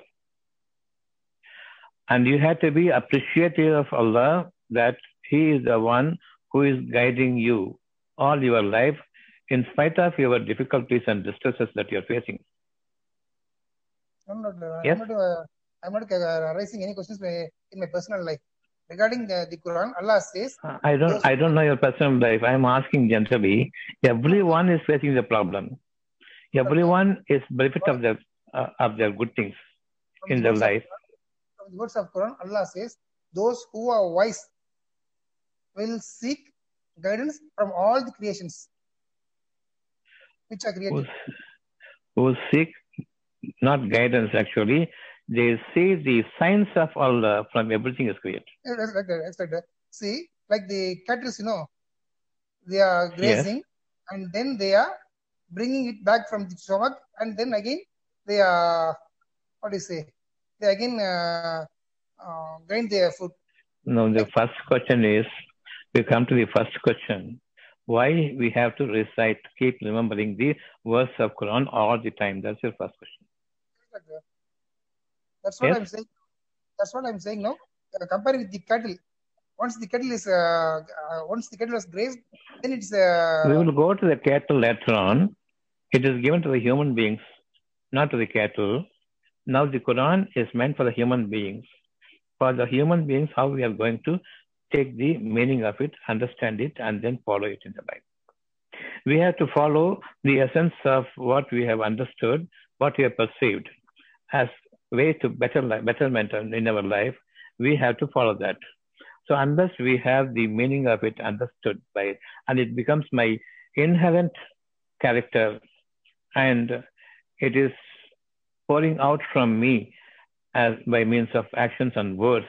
And you have to be appreciative of Allah that He is the one who is guiding you all your life in spite of your difficulties and distresses that you're facing. I'm not, uh, Yes. I'm not, uh, I'm not uh, raising any questions in my personal life. Regarding the, the Quran, Allah says, I don't I don't know your personal life. I'm asking generally. Everyone is facing the problem. Everyone is benefit of their uh, of their good things in their life. Words of Quran, Allah says, those who are wise will seek guidance from all the creations which are Who, created. who seek not guidance actually, they see the signs of Allah from everything is created. Yeah, That's like that. That's like that. See, like the cattle, you know, they are grazing and then they are bringing it back from the stomach and then again they are, what do you say? They again uh, uh, grind their food. Now the first question is, we come to the first question. Why we have to recite, keep remembering the verse of Quran all the time? That's your first question. That's what Yes. I'm saying. That's what I'm saying now. Uh, comparing with the cattle, once the cattle is uh, uh, once the cattle is grazed, then it's uh, We will go to the cattle later on. It is given to the human beings, not to the cattle. Now the Quran is meant for the human beings. For the human beings, how we are going to take the meaning of it, understand it, and then follow it in the life. We have to follow the essence of what we have understood, what we have perceived as way to better li- betterment in our life. We have to follow that. So unless we have the meaning of it understood by it, and it becomes my inherent character, and it is pouring out from me as by means of actions and words,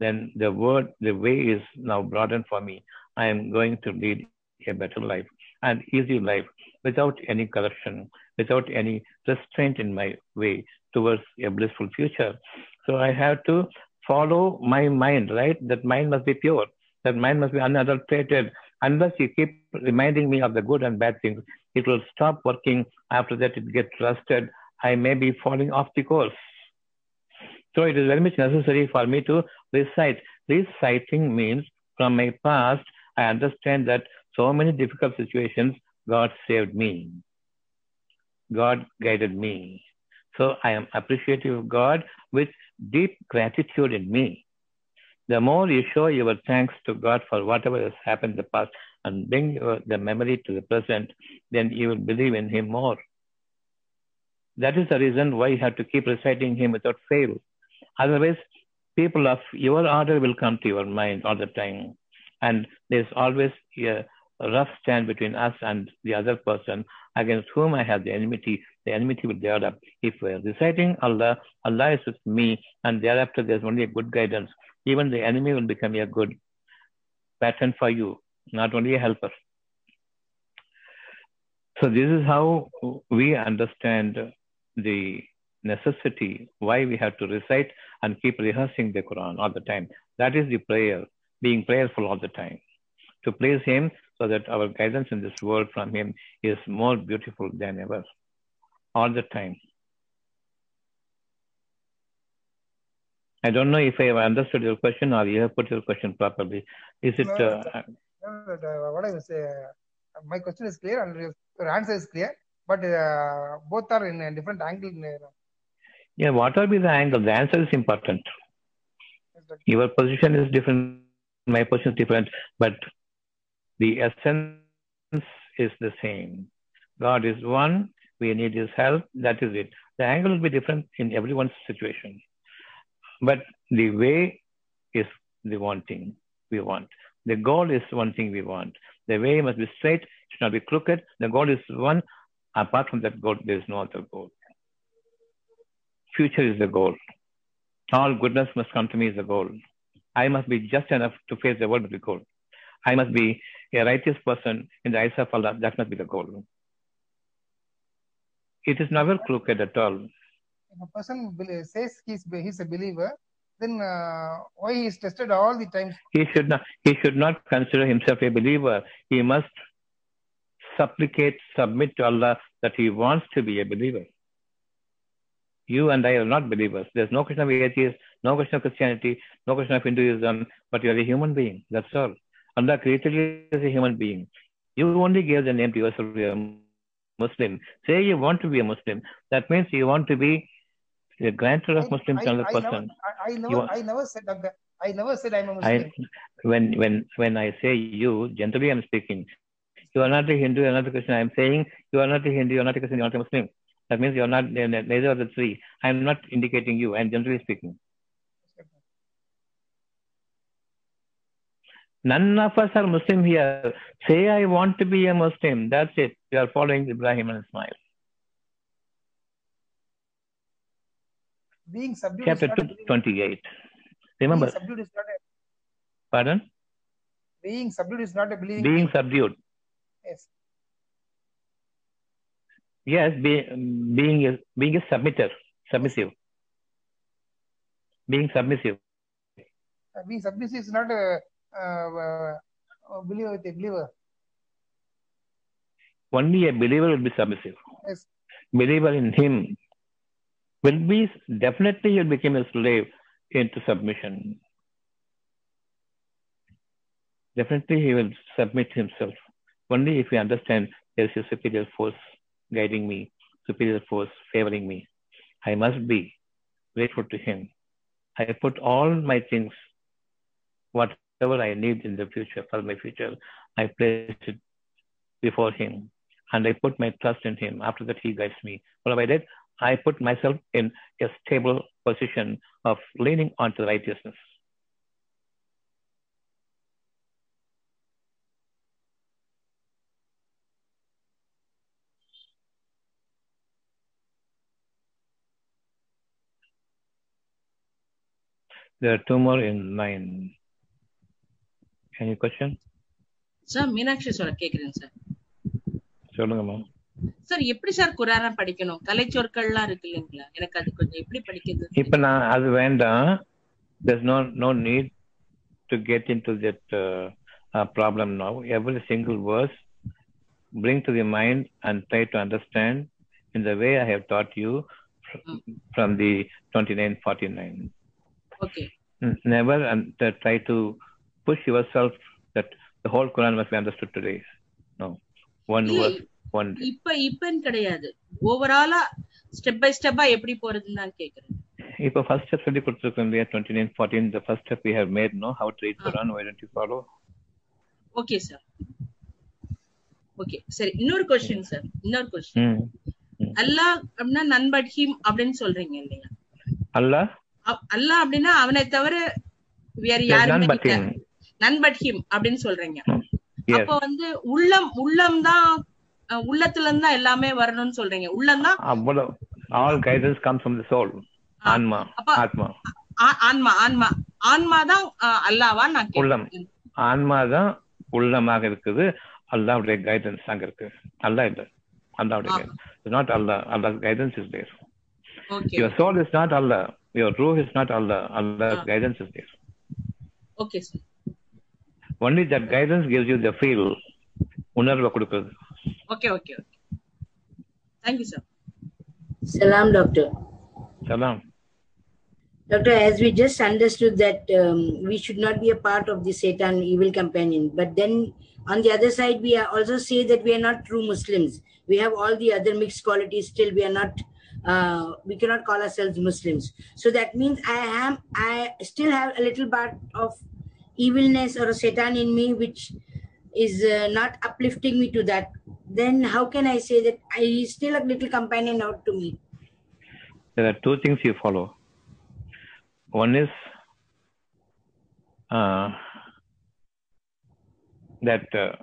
then the word, the way is now broadened for me. I am going to lead a better life and easy life without any corruption, without any restraint in my way towards a blissful future. So I have to follow my mind, right? That mind must be pure. That mind must be unadulterated. Unless you keep reminding me of the good and bad things, it will stop working. After that, it gets rusted. I may be falling off the course. So it is very much necessary for me to recite. Reciting means from my past, I understand that so many difficult situations, God saved me. God guided me. So I am appreciative of God with deep gratitude in me. The more you show your thanks to God for whatever has happened in the past and bring your, the memory to the present, then you will believe in Him more. That is the reason why you have to keep reciting Him without fail. Otherwise, people of your order will come to your mind all the time. And there's always a rough stand between us and the other person against whom I have the enmity. The enmity will develop. If we're reciting Allah, Allah is with me, and thereafter there's only a good guidance. Even the enemy will become a good pattern for you, not only a helper. So this is how we understand the necessity why we have to recite and keep rehearsing the Quran all the time. That is the prayer, being prayerful all the time to please Him so that our guidance in this world from Him is more beautiful than ever, all the time. I don't know if I have understood your question or you have put your question properly. Is it? Uh, No, no, no, what I was say, uh, my question is clear and your answer is clear, but uh, both are in a different angle. yeah, what will be the angle? The answer is important. Your position is different, my position is different, but the essence is the same. God is one, we need His help, that is it. The angle will be different in everyone's situation. But the way is the one thing we want. The goal is one thing we want. The way must be straight, should not be crooked. The goal is one. Apart from that goal, there is no other goal. Future is the goal. All goodness must come to me is the goal. I must be just enough to face the world with the goal. I must be a righteous person in the eyes of Allah. That must be the goal. It is never crooked at all. If a person says he's, he's a believer, then uh, why he is tested all the time? He should not. He should not consider himself a believer. He must supplicate, submit to Allah that he wants to be a believer. You and I are not believers. There's no question of no question of Christianity, no question of Hinduism, but you're a human being. That's all. Allah created you as a human being. You only gave the name to yourself a Muslim. Say you want to be a Muslim. That means you want to be a grantor of Muslim to I, another I, person. never, I, I never, I never said that. I never said I'm a Muslim. when when when I say you, generally I'm speaking. You are not a Hindu, you are not a Christian. I'm saying you are not a Hindu, you are not a Christian, you are not a Muslim. That means you are not neither of the three. I'm not indicating you. I'm generally speaking. None of us are Muslim here. Say I want to be a Muslim. That's it. You are following Ibrahim and Ismail. Being subdued Chapter is not 28. Remember, Being subdued is not a, pardon? being subdued is not a believing. Being subdued. Yes. Yes, be, being a, being a submitter, submissive. Being submissive. Uh, being submissive is not a, uh, uh, a believer with a believer. Only a believer will be submissive. Yes. Believer in him will be definitely he'll become a slave into submission. Definitely he will submit himself. Only if we understand there's a superior force guiding me, superior force favoring me. I must be grateful to him. I put all my things, whatever I need in the future, for my future, I place it before him and I put my trust in him. After that, he guides me. What have I did? I put myself in a stable position of leaning onto righteousness. There are two more in line. Any question? Sir Meenakshi சொல்ல கேக்குறேன் sir சொல்லுங்கம்மா sir எப்படி sir குரான படிக்கணும் கலைச்சொற்கள்லாம் இருக்கு இல்லைங்களா எனக்கு அது கொஞ்சம் எப்படி படிக்கிறது இப்ப நான் அது வேண்டாம் there's no no need to get into that uh, uh, problem now every single verse bring to the mind and try to understand in the way i have taught you fr- from the 2949 okay N- Mm, never and they try to push yourself that the whole Quran must be understood today. No. One verse, one day. இப்ப இப்பன்னு கிடையாது. ஓவராலா step by ஸ்டெப்பா எப்படி போறதுன்னு நான் கேக்குறேன். இப்ப first step சொல்லி கொடுத்துருக்கோம் இல்லையா? Twenty nine fourteen the first step we have made no how to Quran why don't you follow okay sir okay சரி இன்னொரு கொஸ்டின் சார் இன்னொரு கொஸ்டின் அல்லாஹ் அப்படின்னா நன் பட் ஹிம் சொல்றீங்க இல்லையா? அல்லாஹ்? அல்லாஹ் அப்படின்னா அவனை தவிர வேற யாருமே but இல்ல. him. நண்பட் ஹிம் அப்படின்னு சொல்றீங்க. அப்ப வந்து உள்ளம் உள்ளம் தான் உள்ளத்துல இருந்து தான் எல்லாமே வரணும்னு சொல்றீங்க. உள்ளம் தான் அவ்வளவு. All guidance comes from the soul. ஆன்மா ஆத்மா. ஆன்மா ஆன்மா. ஆன்மா தான் அல்லாவா நான் உள்ளம். ஆன்மா தான் உள்ளமாக இருக்குது. அல்லாவுடைய கைடன்ஸ் அங்க இருக்கு. அல்லா இல்ல. அல்லாவுடைய. Guidance not Allah. Allah guidance is there your soul is not Allah. Your ரூ is not Allah Allah ah. Guidance is there okay sir only that guidance gives you the feel உணர்வை கொடுக்குறது okay okay okay thank you sir Salam, doctor. சலாம் Doctor, as we just understood that um, we should not be a part of the Satan evil companion, but then on the other side, we are also say that we are not true Muslims. We have all the other mixed qualities. Still, we are not. uh, we cannot call ourselves Muslims. So that means I am. I still have a little part of evilness or a Satan in me, which is uh, not uplifting me to that. Then how can I say that I is still a little companion out to me? There are two things you follow. One is uh, that uh,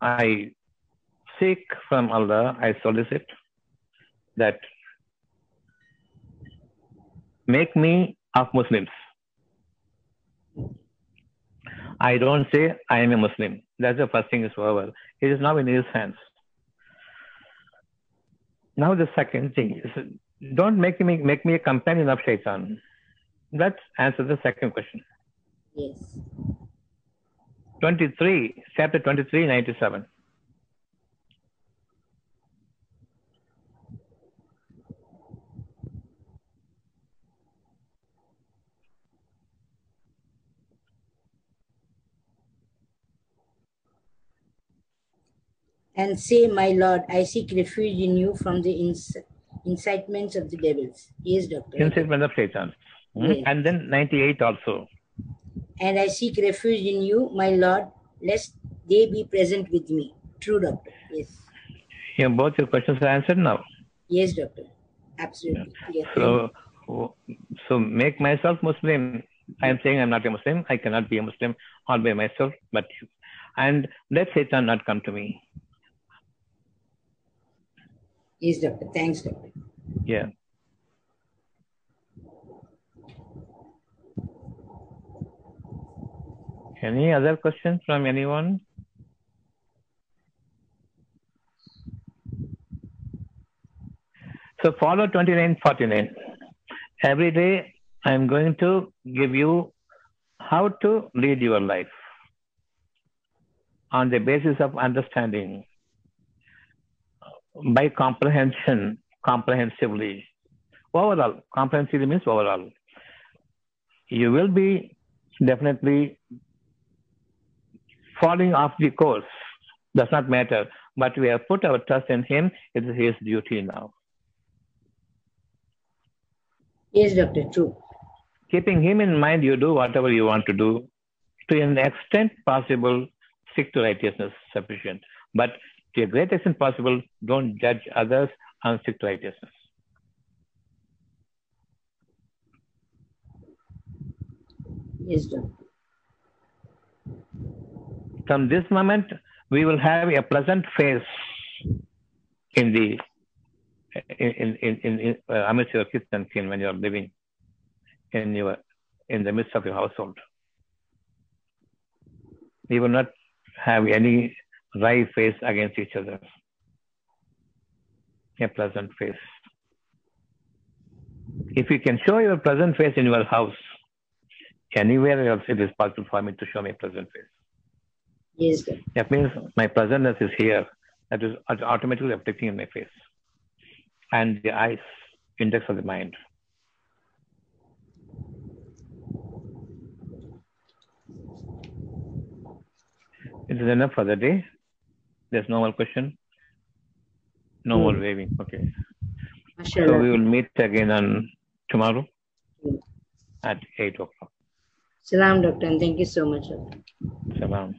I seek from Allah, I solicit that make me of Muslims. I don't say I am a Muslim. That's the first thing is over. It is now in his hands. Now the second thing is don't make me make me a companion of shaitan. Let's answer the second question. Yes. 23, chapter 23, 97. And say, My Lord, I seek refuge in you from the inc- incitements of the devils. Yes, Doctor. Incitement of shaitan. Hmm? Yes. And then 98 also. And I seek refuge in you, my Lord, lest they be present with me. True, Doctor. Yes. Yeah, both your questions are answered now. Yes, Doctor. Absolutely. Yes. So, so make myself Muslim. I am saying I'm not a Muslim. I cannot be a Muslim all by myself, but you. and let Satan not come to me. Yes, Doctor. Thanks, Doctor. Yeah. Any other questions from anyone? So follow 2949. Every day I'm going to give you how to lead your life on the basis of understanding by comprehension, comprehensively. Overall, comprehensively means overall. You will be definitely falling off the course. Does not matter. But we have put our trust in Him. It is His duty now. Yes, Doctor. True. Keeping Him in mind, you do whatever you want to do. To an extent possible, stick to righteousness sufficient. But to a great extent possible, don't judge others and stick to righteousness. Yes, Doctor. From this moment, we will have a pleasant face in the in in in, in uh, amidst your kids and kin when you are living in your in the midst of your household. We will not have any wry face against each other. A pleasant face. If you can show your pleasant face in your house, anywhere else it is possible for me to show my pleasant face. Yes, Doctor. That means my pleasantness is here. That is automatically reflecting in my face. And the eyes, index of the mind. It is enough for the day. There's no more question. No more waving. Okay. So we will meet again on tomorrow Hmm. at 8 o'clock. Salam, Doctor. And thank you so much, Salam.